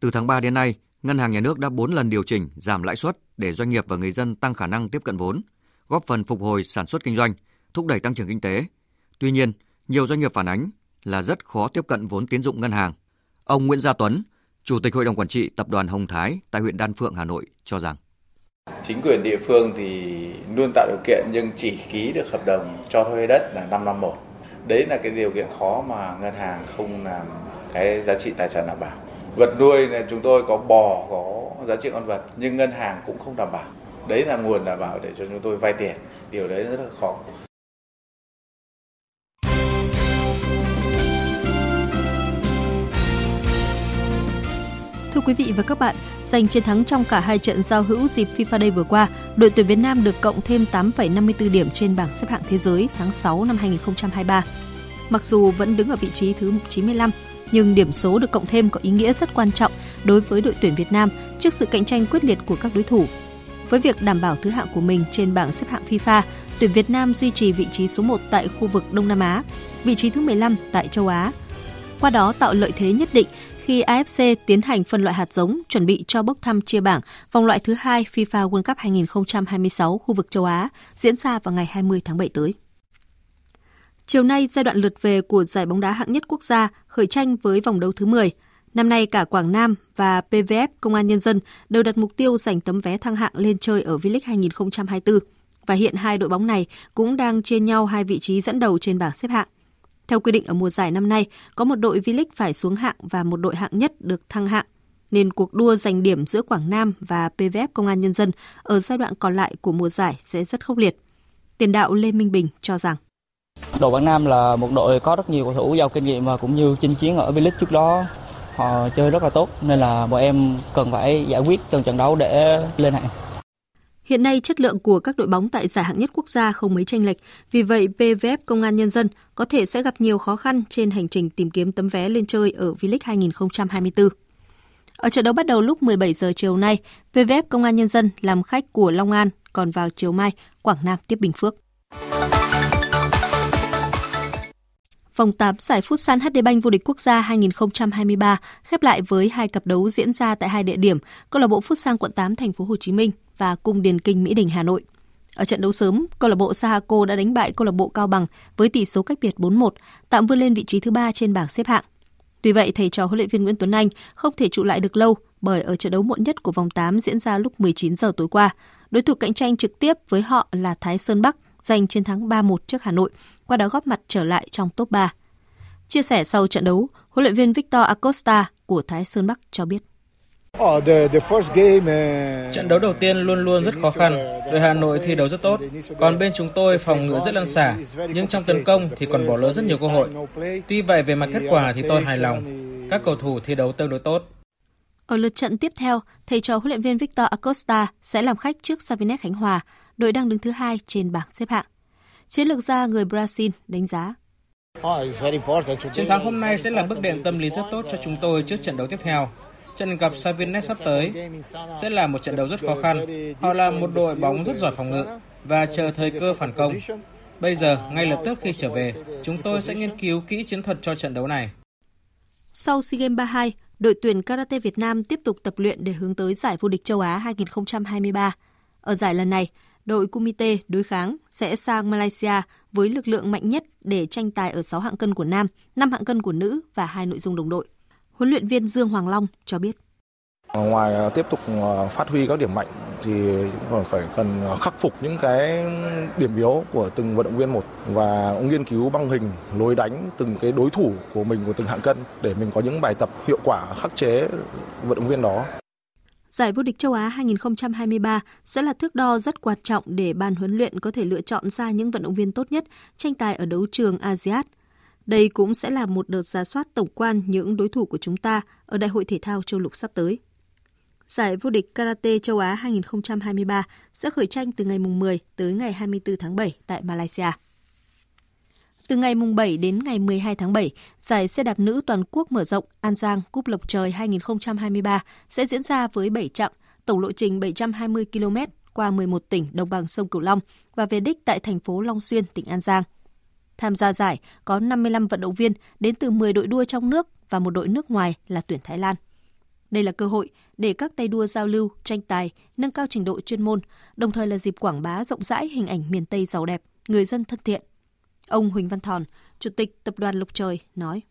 Từ tháng 3 đến nay ngân hàng nhà nước đã 4 lần điều chỉnh giảm lãi suất để doanh nghiệp và người dân tăng khả năng tiếp cận vốn góp phần phục hồi sản xuất kinh doanh thúc đẩy tăng trưởng kinh tế. Tuy nhiên nhiều doanh nghiệp phản ánh là rất khó tiếp cận vốn tín dụng ngân hàng. Ông Nguyễn Gia Tuấn, Chủ tịch Hội đồng Quản trị Tập đoàn Hồng Thái tại huyện Đan Phượng, Hà Nội cho rằng Chính quyền địa phương thì luôn tạo điều kiện nhưng chỉ ký được hợp đồng cho thuê đất là 5 năm một. Đấy là cái điều kiện khó mà ngân hàng không làm cái giá trị tài sản đảm bảo. Vật nuôi này chúng tôi có bò, có giá trị con vật nhưng ngân hàng cũng không đảm bảo. Đấy là nguồn đảm bảo để cho chúng tôi vay tiền. Điều đấy rất là khó. Thưa quý vị và các bạn, giành chiến thắng trong cả hai trận giao hữu dịp FIFA Day vừa qua, đội tuyển Việt Nam được cộng thêm 8,54 điểm trên bảng xếp hạng thế giới tháng 6 năm 2023. Mặc dù vẫn đứng ở vị trí thứ 95, nhưng điểm số được cộng thêm có ý nghĩa rất quan trọng đối với đội tuyển Việt Nam trước sự cạnh tranh quyết liệt của các đối thủ. Với việc đảm bảo thứ hạng của mình trên bảng xếp hạng FIFA, tuyển Việt Nam duy trì vị trí số 1 tại khu vực Đông Nam Á, vị trí thứ 15 tại châu Á. Qua đó tạo lợi thế nhất định khi AFC tiến hành phân loại hạt giống chuẩn bị cho bốc thăm chia bảng vòng loại thứ hai FIFA World Cup 2026 khu vực châu Á diễn ra vào ngày 20 tháng 7 tới. Chiều nay, giai đoạn lượt về của giải bóng đá hạng nhất quốc gia khởi tranh với vòng đấu thứ 10. Năm nay cả Quảng Nam và PVF Công an Nhân dân đều đặt mục tiêu giành tấm vé thăng hạng lên chơi ở V-League 2024. Và hiện hai đội bóng này cũng đang chia nhau hai vị trí dẫn đầu trên bảng xếp hạng. Theo quy định ở mùa giải năm nay, có một đội V-League phải xuống hạng và một đội hạng nhất được thăng hạng, nên cuộc đua giành điểm giữa Quảng Nam và PVF Công an Nhân dân ở giai đoạn còn lại của mùa giải sẽ rất khốc liệt. Tiền đạo Lê Minh Bình cho rằng Đội Quảng Nam là một đội có rất nhiều cầu thủ giàu kinh nghiệm và cũng như chinh chiến ở V-League trước đó họ chơi rất là tốt nên là bọn em cần phải giải quyết từng trận đấu để lên hạng. Hiện nay chất lượng của các đội bóng tại giải hạng nhất quốc gia không mấy tranh lệch, vì vậy PVF Công an Nhân dân có thể sẽ gặp nhiều khó khăn trên hành trình tìm kiếm tấm vé lên chơi ở V-League 2024. Ở trận đấu bắt đầu lúc 17 giờ chiều nay, PVF Công an Nhân dân làm khách của Long An, còn vào chiều mai, Quảng Nam tiếp Bình Phước. Vòng 8 giải Futsal HD Bank vô địch quốc gia 2023 khép lại với hai cặp đấu diễn ra tại hai địa điểm, câu lạc bộ Futsal quận 8 thành phố Hồ Chí Minh và Cung Điền Kinh Mỹ Đình Hà Nội. Ở trận đấu sớm, câu lạc bộ Sahako đã đánh bại câu lạc bộ Cao Bằng với tỷ số cách biệt 4-1, tạm vươn lên vị trí thứ ba trên bảng xếp hạng. Tuy vậy, thầy trò huấn luyện viên Nguyễn Tuấn Anh không thể trụ lại được lâu bởi ở trận đấu muộn nhất của vòng 8 diễn ra lúc 19 giờ tối qua, đối thủ cạnh tranh trực tiếp với họ là Thái Sơn Bắc giành chiến thắng 3-1 trước Hà Nội, qua đó góp mặt trở lại trong top 3. Chia sẻ sau trận đấu, huấn luyện viên Victor Acosta của Thái Sơn Bắc cho biết. Oh, Trận đấu đầu tiên luôn luôn rất khó khăn. Đội Hà Nội thi đấu rất tốt. Còn bên chúng tôi phòng ngự rất lăn xả. Nhưng trong tấn công thì còn bỏ lỡ rất nhiều cơ hội. Tuy vậy về mặt kết quả thì tôi hài lòng. Các cầu thủ thi đấu tương đối tốt. Ở lượt trận tiếp theo, thầy trò huấn luyện viên Victor Acosta sẽ làm khách trước Savinet Khánh Hòa, đội đang đứng thứ hai trên bảng xếp hạng. Chiến lược gia người Brazil đánh giá. Chiến thắng hôm nay sẽ là bước đệm tâm lý rất tốt cho chúng tôi trước trận đấu tiếp theo. Trận gặp Savinet sắp tới sẽ là một trận đấu rất khó khăn. Họ là một đội bóng rất giỏi phòng ngự và chờ thời cơ phản công. Bây giờ, ngay lập tức khi trở về, chúng tôi sẽ nghiên cứu kỹ chiến thuật cho trận đấu này. Sau SEA Games 32, đội tuyển karate Việt Nam tiếp tục tập luyện để hướng tới giải vô địch châu Á 2023. Ở giải lần này, đội Kumite đối kháng sẽ sang Malaysia với lực lượng mạnh nhất để tranh tài ở 6 hạng cân của nam, 5 hạng cân của nữ và hai nội dung đồng đội. Huấn luyện viên Dương Hoàng Long cho biết. Ngoài ờ, tiếp tục ờ, phát huy các điểm mạnh thì còn phải cần ờ, khắc phục những cái điểm yếu của từng vận động viên một và nghiên cứu băng hình lối đánh từng cái đối thủ của mình của từng hạng cân để mình có những bài tập hiệu quả khắc chế vận động viên đó. Giải vô địch châu Á 2023 sẽ là thước đo rất quan trọng để ban huấn luyện có thể lựa chọn ra những vận động viên tốt nhất tranh tài ở đấu trường ASEAN. Đây cũng sẽ là một đợt giả soát tổng quan những đối thủ của chúng ta ở Đại hội Thể thao châu lục sắp tới. Giải vô địch Karate châu Á 2023 sẽ khởi tranh từ ngày 10 tới ngày 24 tháng 7 tại Malaysia. Từ ngày 7 đến ngày 12 tháng 7, giải xe đạp nữ toàn quốc mở rộng An Giang Cúp Lộc Trời 2023 sẽ diễn ra với 7 chặng, tổng lộ trình 720 km qua 11 tỉnh đồng bằng sông Cửu Long và về đích tại thành phố Long Xuyên, tỉnh An Giang. Tham gia giải có 55 vận động viên đến từ 10 đội đua trong nước và một đội nước ngoài là tuyển Thái Lan. Đây là cơ hội để các tay đua giao lưu, tranh tài, nâng cao trình độ chuyên môn, đồng thời là dịp quảng bá rộng rãi hình ảnh miền Tây giàu đẹp, người dân thân thiện. Ông Huỳnh Văn Thòn, Chủ tịch Tập đoàn Lục Trời nói.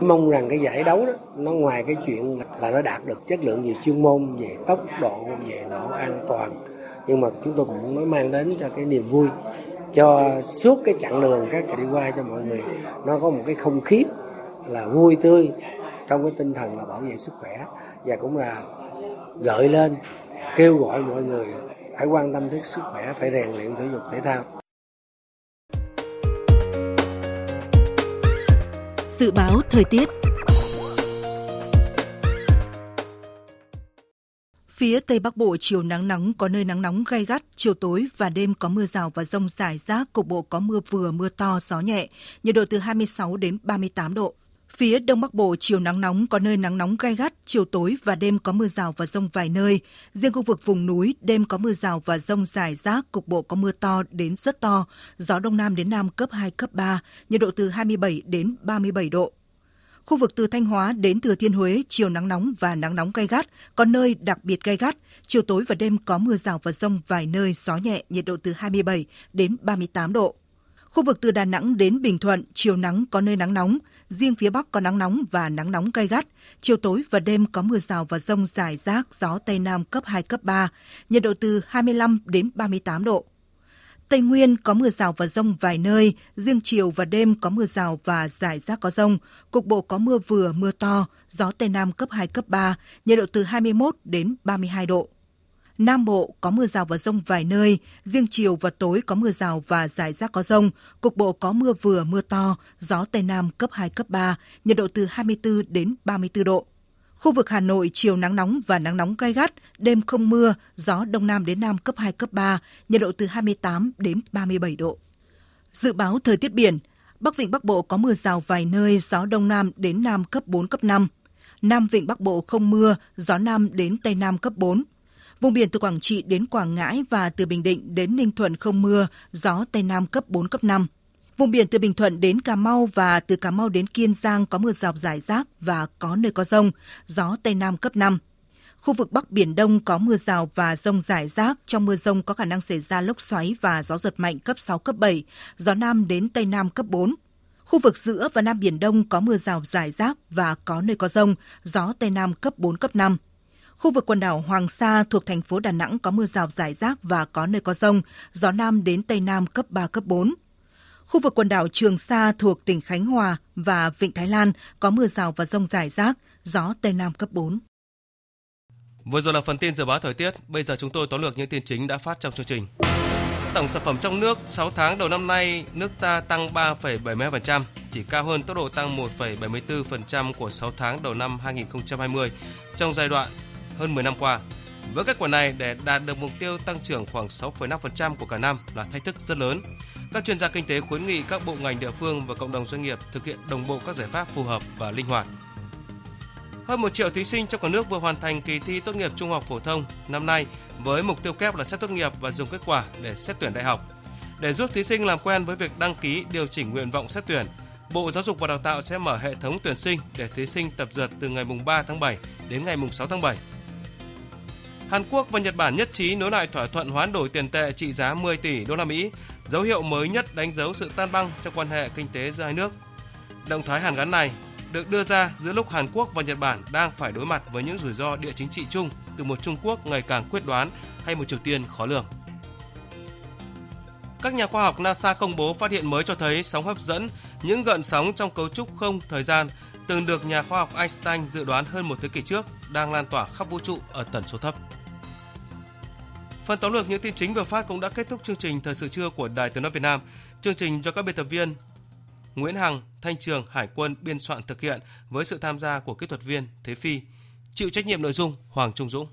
Mong rằng cái giải đấu đó, nó ngoài cái chuyện là nó đạt được chất lượng về chuyên môn, về tốc độ, về độ an toàn, nhưng mà chúng tôi cũng nói mang đến cho cái niềm vui cho suốt cái chặng đường các đi qua cho mọi người. Nó có một cái không khí là vui tươi trong cái tinh thần là bảo vệ sức khỏe. Và cũng là gợi lên kêu gọi mọi người phải quan tâm tới sức khỏe phải rèn luyện thể dục thể thao. Dự báo thời tiết Phía Tây Bắc Bộ chiều nắng nóng có nơi nắng nóng gay gắt, chiều tối và đêm có mưa rào và rông rải rác, cục bộ có mưa vừa mưa to, gió nhẹ, nhiệt độ từ 26 đến 38 độ. Phía Đông Bắc Bộ chiều nắng nóng có nơi nắng nóng gai gắt, chiều tối và đêm có mưa rào và rông vài nơi. Riêng khu vực vùng núi đêm có mưa rào và rông rải rác, cục bộ có mưa to đến rất to, gió Đông Nam đến Nam cấp 2, cấp 3, nhiệt độ từ 27 đến 37 độ. Khu vực từ Thanh Hóa đến Thừa Thiên Huế, chiều nắng nóng và nắng nóng gai gắt, có nơi đặc biệt gai gắt. Chiều tối và đêm có mưa rào và rông vài nơi, gió nhẹ, nhiệt độ từ 27 đến 38 độ. Khu vực từ Đà Nẵng đến Bình Thuận, chiều nắng có nơi nắng nóng, riêng phía Bắc có nắng nóng và nắng nóng gay gắt. Chiều tối và đêm có mưa rào và rông rải rác, gió Tây Nam cấp 2, cấp 3, nhiệt độ từ 25 đến 38 độ. Tây Nguyên có mưa rào và rông vài nơi, riêng chiều và đêm có mưa rào và rải rác có rông, cục bộ có mưa vừa, mưa to, gió Tây Nam cấp 2, cấp 3, nhiệt độ từ 21 đến 32 độ. Nam Bộ có mưa rào và rông vài nơi, riêng chiều và tối có mưa rào và rải rác có rông, cục bộ có mưa vừa mưa to, gió Tây Nam cấp 2, cấp 3, nhiệt độ từ 24 đến 34 độ. Khu vực Hà Nội chiều nắng nóng và nắng nóng gai gắt, đêm không mưa, gió đông nam đến nam cấp 2, cấp 3, nhiệt độ từ 28 đến 37 độ. Dự báo thời tiết biển, Bắc Vịnh Bắc Bộ có mưa rào vài nơi, gió đông nam đến nam cấp 4, cấp 5. Nam Vịnh Bắc Bộ không mưa, gió nam đến tây nam cấp 4. Vùng biển từ Quảng Trị đến Quảng Ngãi và từ Bình Định đến Ninh Thuận không mưa, gió Tây Nam cấp 4, cấp 5. Vùng biển từ Bình Thuận đến Cà Mau và từ Cà Mau đến Kiên Giang có mưa rào rải rác và có nơi có rông, gió Tây Nam cấp 5. Khu vực Bắc Biển Đông có mưa rào và rông rải rác, trong mưa rông có khả năng xảy ra lốc xoáy và gió giật mạnh cấp 6, cấp 7, gió Nam đến Tây Nam cấp 4. Khu vực giữa và Nam Biển Đông có mưa rào rải rác và có nơi có rông, gió Tây Nam cấp 4, cấp 5. Khu vực quần đảo Hoàng Sa thuộc thành phố Đà Nẵng có mưa rào rải rác và có nơi có rông, gió Nam đến Tây Nam cấp 3, cấp 4. Khu vực quần đảo Trường Sa thuộc tỉnh Khánh Hòa và Vịnh Thái Lan có mưa rào và rông rải rác, gió Tây Nam cấp 4. Vừa rồi là phần tin dự báo thời tiết, bây giờ chúng tôi tóm lược những tin chính đã phát trong chương trình. Tổng sản phẩm trong nước 6 tháng đầu năm nay, nước ta tăng 3,72%, chỉ cao hơn tốc độ tăng 1,74% của 6 tháng đầu năm 2020 trong giai đoạn hơn 10 năm qua. Với kết quả này, để đạt được mục tiêu tăng trưởng khoảng 6,5% của cả năm là thách thức rất lớn. Các chuyên gia kinh tế khuyến nghị các bộ ngành địa phương và cộng đồng doanh nghiệp thực hiện đồng bộ các giải pháp phù hợp và linh hoạt. Hơn 1 triệu thí sinh trong cả nước vừa hoàn thành kỳ thi tốt nghiệp trung học phổ thông năm nay với mục tiêu kép là xét tốt nghiệp và dùng kết quả để xét tuyển đại học. Để giúp thí sinh làm quen với việc đăng ký điều chỉnh nguyện vọng xét tuyển, Bộ Giáo dục và Đào tạo sẽ mở hệ thống tuyển sinh để thí sinh tập dượt từ ngày mùng 3 tháng 7 đến ngày mùng 6 tháng 7. Hàn Quốc và Nhật Bản nhất trí nối lại thỏa thuận hoán đổi tiền tệ trị giá 10 tỷ đô la Mỹ, dấu hiệu mới nhất đánh dấu sự tan băng trong quan hệ kinh tế giữa hai nước. Động thái hàn gắn này được đưa ra giữa lúc Hàn Quốc và Nhật Bản đang phải đối mặt với những rủi ro địa chính trị chung từ một Trung Quốc ngày càng quyết đoán hay một Triều Tiên khó lường. Các nhà khoa học NASA công bố phát hiện mới cho thấy sóng hấp dẫn, những gợn sóng trong cấu trúc không thời gian từng được nhà khoa học Einstein dự đoán hơn một thế kỷ trước đang lan tỏa khắp vũ trụ ở tần số thấp. Phần tóm lược những tin chính vừa phát cũng đã kết thúc chương trình Thời sự trưa của Đài Tiếng nói Việt Nam. Chương trình do các biên tập viên Nguyễn Hằng, Thanh Trường, Hải quân biên soạn thực hiện với sự tham gia của kỹ thuật viên Thế Phi. Chịu trách nhiệm nội dung Hoàng Trung Dũng.